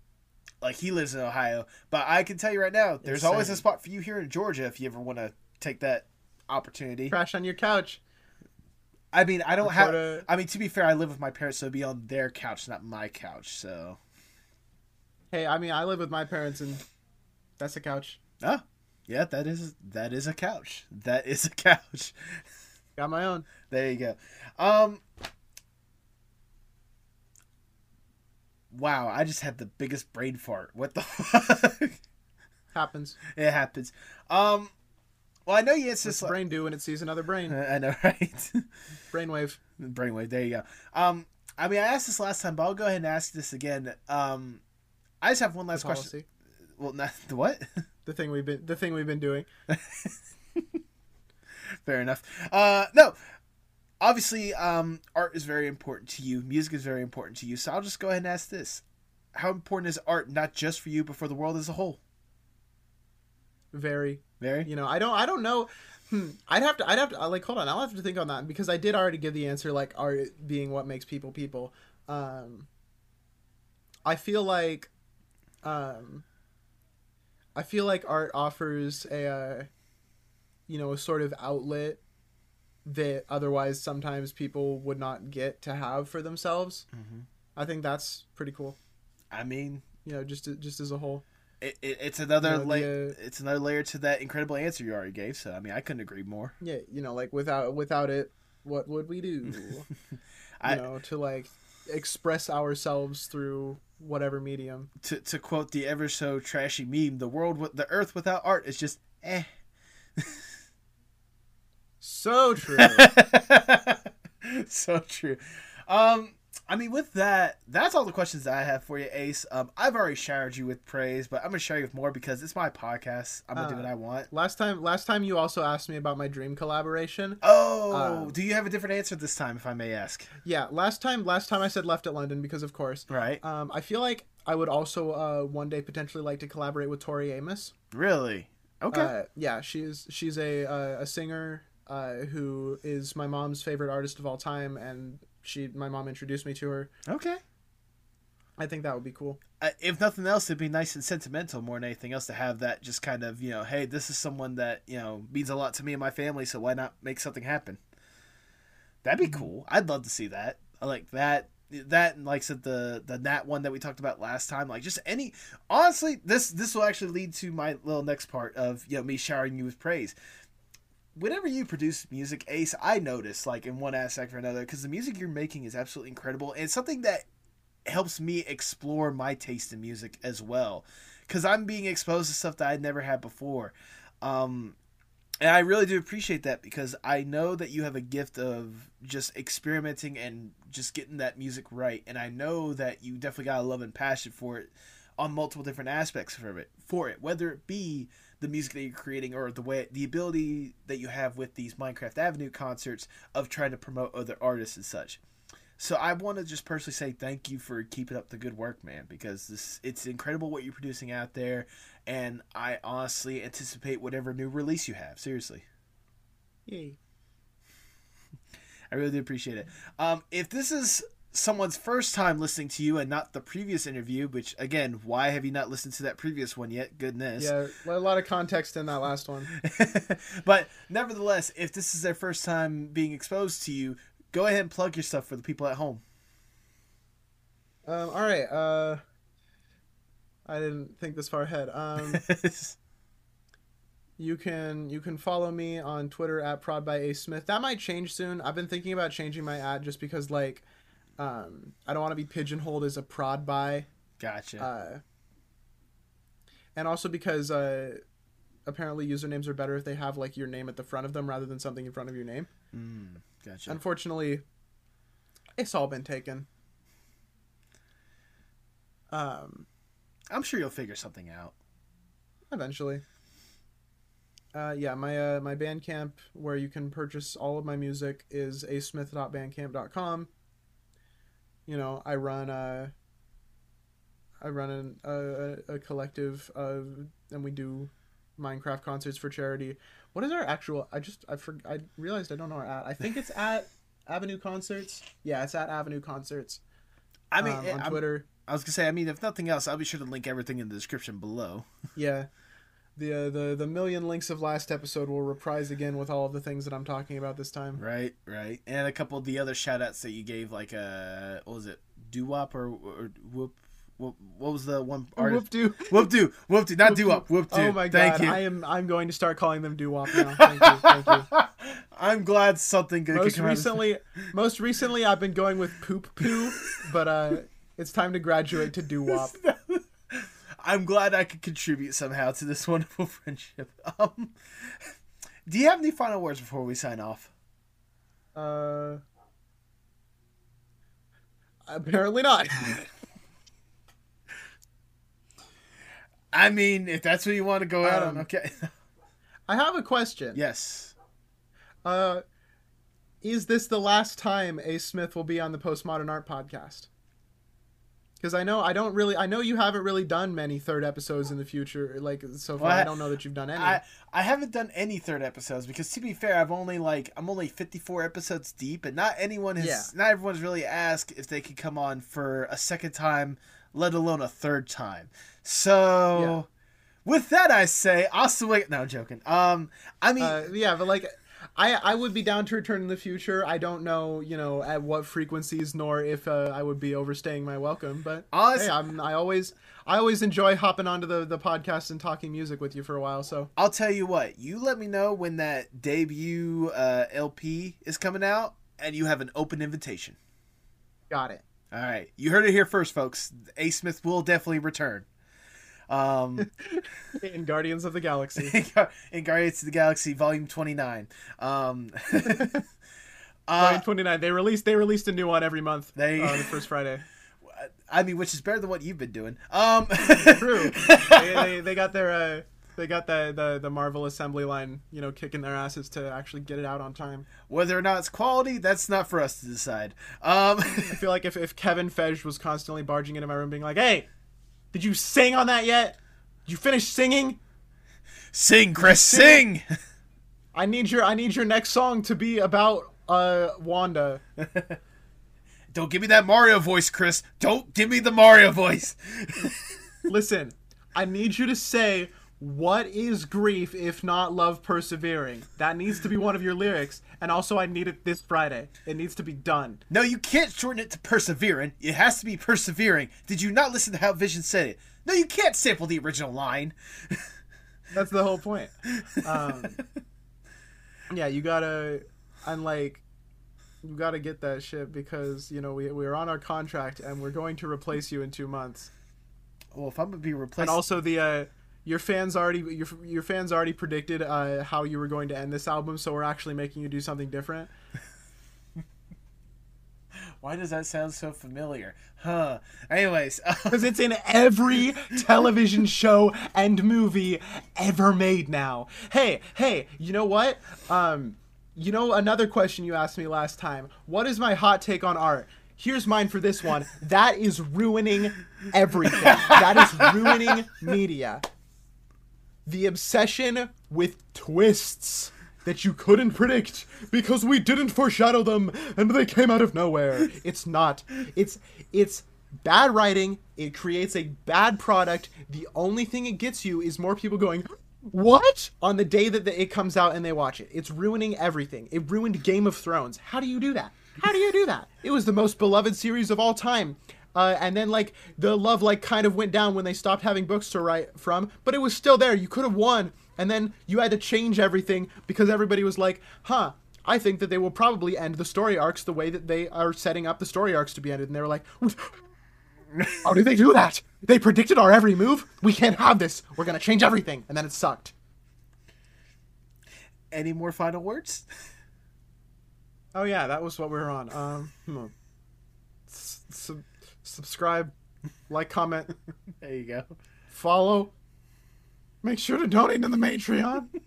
like he lives in Ohio, but I can tell you right now, there's always a spot for you here in Georgia if you ever want to take that opportunity. Crash on your couch. I mean, I don't have. I mean, to be fair, I live with my parents, so it'd be on their couch, not my couch. So, Hey, I mean, I live with my parents, and that's a couch. ah, yeah, that is that is a couch. That is a couch. Got my own. There you go. Um Wow, I just had the biggest brain fart. What the fuck? Happens. it happens. Um well, I know you It's just the brain do when it sees another brain? I know, right? Brainwave. Brainwave. There you go. Um, I mean, I asked this last time, but I'll go ahead and ask this again. Um, I just have one last question. Well, not the what? The thing we've been the thing we've been doing. Fair enough. Uh, no, obviously, um, art is very important to you. Music is very important to you. So I'll just go ahead and ask this: How important is art, not just for you, but for the world as a whole? Very. Very. You know, I don't I don't know. Hmm. I'd have to I'd have to like hold on. I'll have to think on that because I did already give the answer like art being what makes people people. Um I feel like um I feel like art offers a uh, you know, a sort of outlet that otherwise sometimes people would not get to have for themselves. Mhm. I think that's pretty cool. I mean, You know, just just as a whole. it, it, it's another You know, layer. uh, It's another layer to that incredible answer you already gave. So I mean, I couldn't agree more. Yeah, you know, like without without it, what would we do? I- you know, to like express ourselves through whatever medium. To to quote the ever so trashy meme, the world, with the Earth without art is just eh. So true. so true. Um, I mean, with that, that's all the questions that I have for you, Ace. Um, I've already showered you with praise, but I'm gonna shower you with more because it's my podcast. I'm gonna do Uh, what I want. last time, last time you also asked me about my dream collaboration. Oh, uh, do you have a different answer this time, if I may ask? Yeah, last time, last time I said left at London because of course. Right? Um, I feel like I would also uh, one day potentially like to collaborate with Tori Amos. Really? Okay. Uh, yeah, she's she's a uh, a singer uh, who is my mom's favorite artist of all time, and she my mom introduced me to her. okay. I think that would be cool. Uh, if nothing else, it'd be nice and sentimental more than anything else to have that just kind of, you know, hey, this is someone that, you know, means a lot to me and my family, so why not make something happen? That'd be cool. I'd love to see that. I like that. that and like I said the the Nat one that we talked about last time, like just any honestly, this this will actually lead to my little next part of you know me showering you with praise. Whenever you produce music, Ace, I notice like in one aspect or another because the music you're making is absolutely incredible and it's something that helps me explore my taste in music as well because I'm being exposed to stuff that I'd never had before. Um, and I really do appreciate that because I know that you have a gift of just experimenting and just getting that music right. And I know that you definitely got a love and passion for it on multiple different aspects for it, for it, whether it be the music that you're creating or the way the ability that you have with these Minecraft Avenue concerts of trying to promote other artists and such. So I want to just personally say thank you for keeping up the good work, man, because this it's incredible what you're producing out there, and I honestly anticipate whatever new release you have. Seriously, Yay. I really do appreciate it. Um, if this is someone's first time listening to you and not the previous interview, which again, why have you not listened to that previous one yet? Goodness. Yeah, a lot of context in that last one. but nevertheless, if this is their first time being exposed to you, go ahead and plug your stuff for the people at home. Um, all right. Uh, I didn't think this far ahead. Um, you can you can follow me on Twitter at prod by a smith. That might change soon. I've been thinking about changing my ad just because like, um, I don't want to be pigeonholed as a prod by. gotcha. Uh, and also because uh, apparently usernames are better if they have like your name at the front of them rather than something in front of your name. mm, gotcha. Unfortunately, it's all been taken. Um, I'm sure you'll figure something out. eventually. Uh, yeah, my uh, my Bandcamp where you can purchase all of my music is asmith.bandcamp.com. You know, I run a I run an, a a collective of and we do Minecraft concerts for charity. What is our actual? I just I for, I realized I don't know our at. I think it's at Avenue Concerts. Yeah, it's at Avenue Concerts. I mean, um, on I'm- Twitter. I was gonna say, I mean, if nothing else, I'll be sure to link everything in the description below. Yeah. The, uh, the the million links of last episode will reprise again with all of the things that I'm talking about this time. Right, right, and a couple of the other shout outs that you gave, like uh, what was it, doo wop or, or whoop, what was the one artist? Whoop doo. Whoop doo, whoop doo, not doo wop, whoop doo. Oh my Thank god, you. I am I'm going to start calling them doo wop now. Thank you, thank you. I'm glad something good could Most come out of recently, most recently I've been going with poop poo, but uh, it's time to graduate to doo wop. I'm glad I could contribute somehow to this wonderful friendship. Um, do you have any final words before we sign off? Uh, apparently not. I mean, if that's what you want to go out on, Um, okay. I have a question. yes. Uh, is this the last time A. Smith will be on the Postmodern Art podcast? Because I know I don't really I know you haven't really done many third episodes in the future. Like so far, Well, I- I don't know that you've done any. I I haven't done any third episodes because to be fair, I've only like I'm only 54 episodes deep, and not anyone has Yeah. not everyone's really asked if they could come on for a second time, let alone a third time. So, with that, I say I'll still wait. No, I'm joking. Um, I mean, uh, yeah, but like. I, I would be down to return in the future. I don't know, you know, at what frequencies nor if uh, I would be overstaying my welcome. But hey, I'm I always I always enjoy hopping onto the, the podcast and talking music with you for a while. So I'll tell you what. You let me know when that debut uh, LP is coming out, and you have an open invitation. got it. All right, you heard it here first, folks. A Smith will definitely return. Um. In Guardians of the Galaxy. in Guardians of the Galaxy Volume 29. Um, Volume uh, 29. They released they released a new one every month. They- uh, the first Friday. I mean, which is better than what you've been doing. Um, True. they, they, they got their uh, they got the, the the Marvel assembly line, you know, kicking their asses to actually get it out on time. Whether or not it's quality, that's not for us to decide. Um, I feel like if, if Kevin Feige was constantly barging into my room being like, "Hey, did you sing on that yet? Did you finish singing? sing, Chris, sing! I need your I need your next song to be about uh Wanda." Don't give me that Mario voice, Chris. Don't give me the Mario voice. Listen, I need you to say What is grief if not love persevering? That needs to be one of your lyrics. And also, I need it this Friday. It needs to be done. No, you can't shorten it to persevering. It has to be persevering. Did you not listen to how Vision said it? No, you can't sample the original line. That's the whole point. Um, yeah, you gotta, and like, you gotta get that shit because you know we we're on our contract and we're going to replace you in two months. Well, if I'm gonna be replaced, And also the uh, your fans already your your fans already predicted uh, how you were going to end this album, so we're actually making you do something different. why does that sound so familiar? Huh. Anyways, Because it's in every television show and movie ever made now. Hey, hey, you know what? Um, you know another question you asked me last time. What is my hot take on art? Here's mine for this one. That is ruining everything. That is ruining media. The obsession with twists that you couldn't predict because we didn't foreshadow them and they came out of nowhere. It's not. It's it's bad writing. It creates a bad product. The only thing it gets you is more people going, "What?" on the day that the, it comes out and they watch it. It's ruining everything. It ruined Game of Thrones. How do you do that? How do you do that? It was the most beloved series of all time. Uh, and then like the love like kind of went down when they stopped having books to write from, but it was still there. You could have won, and then you had to change everything because everybody was like, "Huh." I think that they will probably end the story arcs the way that they are setting up the story arcs to be ended. And they were like, How did they do that? They predicted our every move? We can't have this. We're going to change everything. And then it sucked. any more final words? Oh, yeah, that was what we were on. Um, hmm. S- sub- subscribe, like, comment, There you go. follow. Make sure to donate to the Matreon.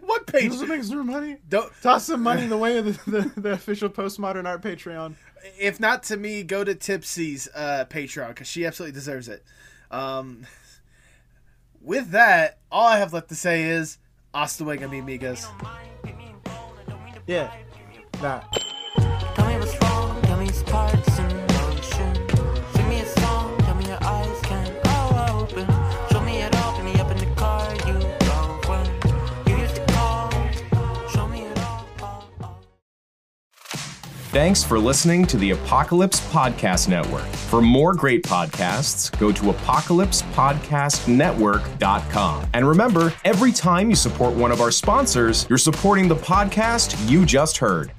What page? Those make some money. Don't. Toss some money in the way of the, the, the official postmodern art Patreon. If not to me, go to Tipsy's uh, Patreon because she absolutely deserves it. Um, with that, all I have left to say is hasta luego, mi amigos. Yeah, that. Thanks for listening to the Apocalypse Podcast Network. For more great podcasts, go to apocalypsepodcastnetwork.com. And remember, every time you support one of our sponsors, you're supporting the podcast you just heard.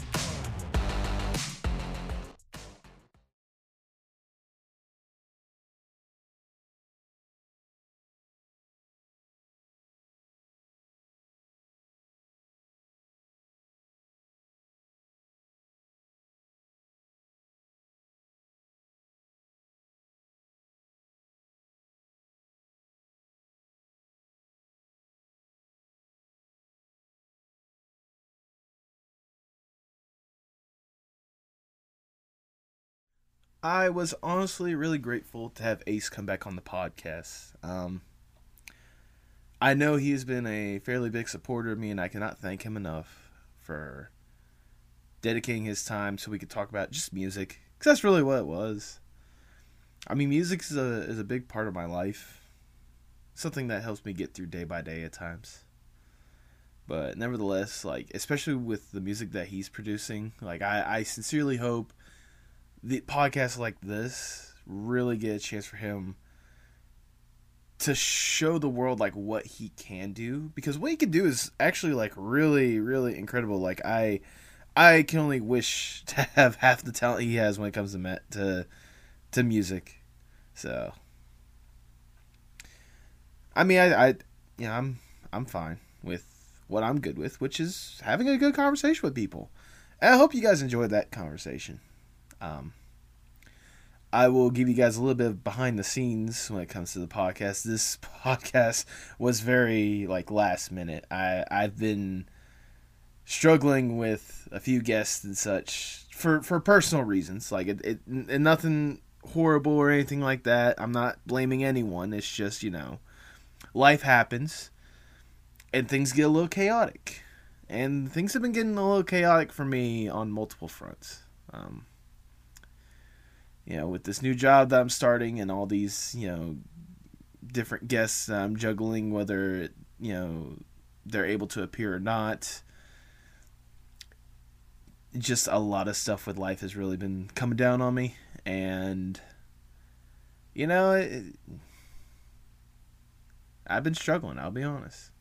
I was honestly really grateful to have Ace come back on the podcast. Um, I know he has been a fairly big supporter of me, and I cannot thank him enough for dedicating his time so we could talk about just music. Because that's really what it was. I mean, music is a is a big part of my life. Something that helps me get through day by day at times. But nevertheless, like especially with the music that he's producing, like I, I sincerely hope the podcasts like this really get a chance for him to show the world like what he can do. Because what he can do is actually like really really incredible. Like i i can only wish to have half the talent he has when it comes to met to to music. So i mean i i you know i'm i'm fine with what i'm good with which is having a good conversation with people. And i hope you guys enjoyed that conversation um, I will give you guys a little bit of behind the scenes when it comes to the podcast. This podcast was very like last minute. I I've been struggling with a few guests and such for for personal reasons. Like it, it nothing horrible or anything like that. I'm not blaming anyone. It's just you know, life happens, and things get a little chaotic, and things have been getting a little chaotic for me on multiple fronts. Um, you know, with this new job that I'm starting and all these, you know, different guests I'm juggling, whether you know they're able to appear or not. Just a lot of stuff with life has really been coming down on me, and you know, it, I've been struggling. I'll be honest.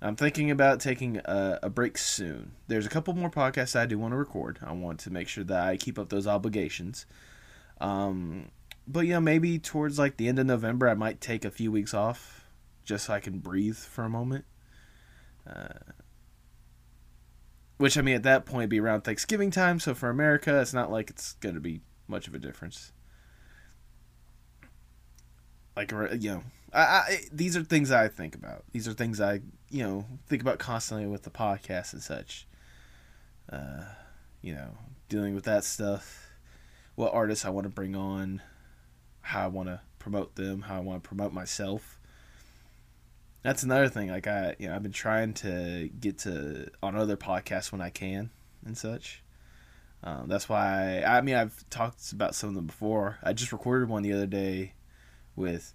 I'm thinking about taking a, a break soon. There's a couple more podcasts I do want to record. I want to make sure that I keep up those obligations. Um, but you know, maybe towards like the end of November, I might take a few weeks off just so I can breathe for a moment. Uh, which I mean, at that point, be around Thanksgiving time. So for America, it's not like it's going to be much of a difference. Like you know, I, I, these are things I think about. These are things I you know think about constantly with the podcast and such. Uh, you know, dealing with that stuff. What artists I want to bring on, how I want to promote them, how I want to promote myself. That's another thing. Like I, you know, I've been trying to get to on other podcasts when I can and such. Um, that's why I, I mean I've talked about some of them before. I just recorded one the other day with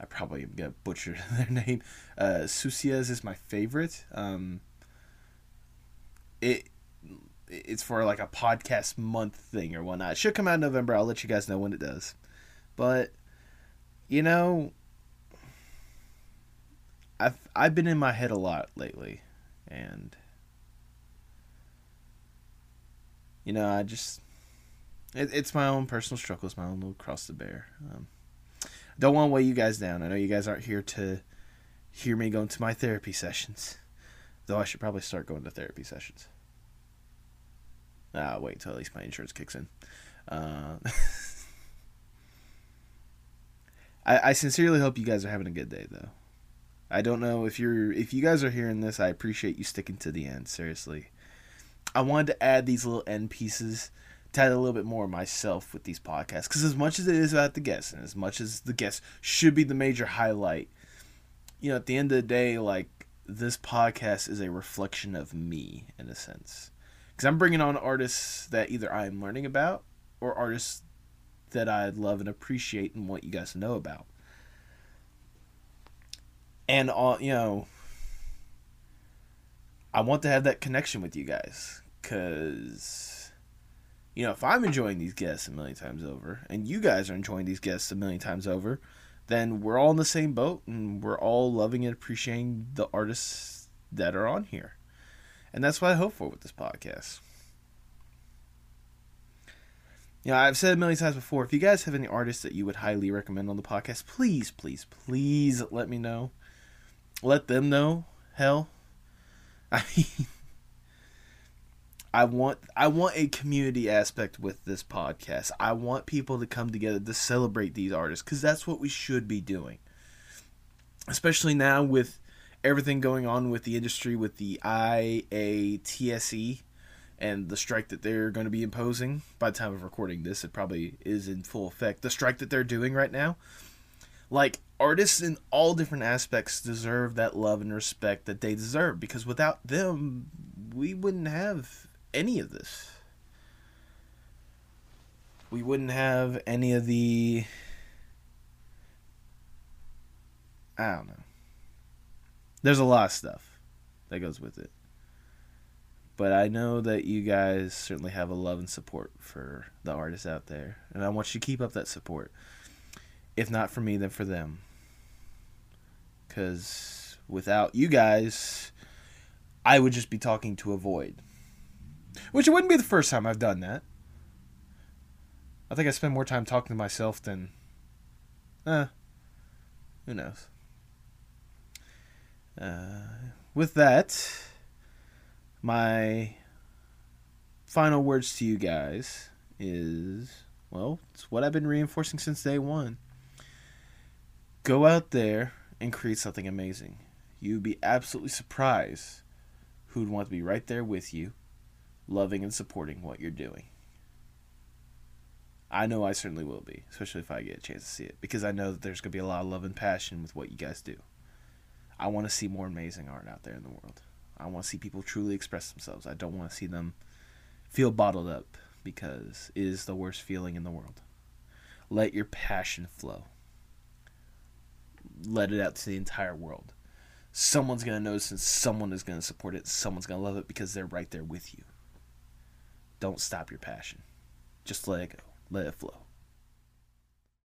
I probably am gonna butcher their name. Uh, Susias is my favorite. Um, it it's for like a podcast month thing or whatnot. It should come out in November. I'll let you guys know when it does. But you know, I've I've been in my head a lot lately, and you know I just it, it's my own personal struggles, my own little cross to bear. Um, don't want to weigh you guys down. I know you guys aren't here to hear me going to my therapy sessions, though I should probably start going to therapy sessions. Ah, wait until at least my insurance kicks in. Uh, I, I sincerely hope you guys are having a good day, though. I don't know if you're if you guys are hearing this. I appreciate you sticking to the end. Seriously, I wanted to add these little end pieces add a little bit more myself with these podcasts because as much as it is about the guests and as much as the guests should be the major highlight, you know, at the end of the day, like this podcast is a reflection of me in a sense because I'm bringing on artists that either I'm learning about or artists that I love and appreciate and want you guys to know about. And all you know, I want to have that connection with you guys because you know if I'm enjoying these guests a million times over and you guys are enjoying these guests a million times over, then we're all in the same boat and we're all loving and appreciating the artists that are on here. And that's what I hope for with this podcast. You know, I've said a million times before, if you guys have any artists that you would highly recommend on the podcast, please, please, please let me know. Let them know. Hell. I mean I want I want a community aspect with this podcast. I want people to come together to celebrate these artists cuz that's what we should be doing. Especially now with everything going on with the industry with the IATSE and the strike that they're going to be imposing by the time of recording this it probably is in full effect the strike that they're doing right now like artists in all different aspects deserve that love and respect that they deserve because without them we wouldn't have any of this we wouldn't have any of the i don't know there's a lot of stuff that goes with it but I know that you guys certainly have a love and support for the artists out there, and I want you to keep up that support. If not for me, then for them. Because without you guys, I would just be talking to a void. Which it wouldn't be the first time I've done that. I think I spend more time talking to myself than. Eh. Who knows? Uh, with that my final words to you guys is well, it's what I've been reinforcing since day one. Go out there and create something amazing. You'd be absolutely surprised who'd want to be right there with you, loving and supporting what you're doing. I know I certainly will be, especially if I get a chance to see it, because I know that there's going to be a lot of love and passion with what you guys do. I want to see more amazing art out there in the world. I want to see people truly express themselves. I don't want to see them feel bottled up because it is the worst feeling in the world. Let your passion flow. Let it out to the entire world. Someone's going to notice and someone is going to support it. Someone's going to love it because they're right there with you. Don't stop your passion. Just let it go. Let it flow.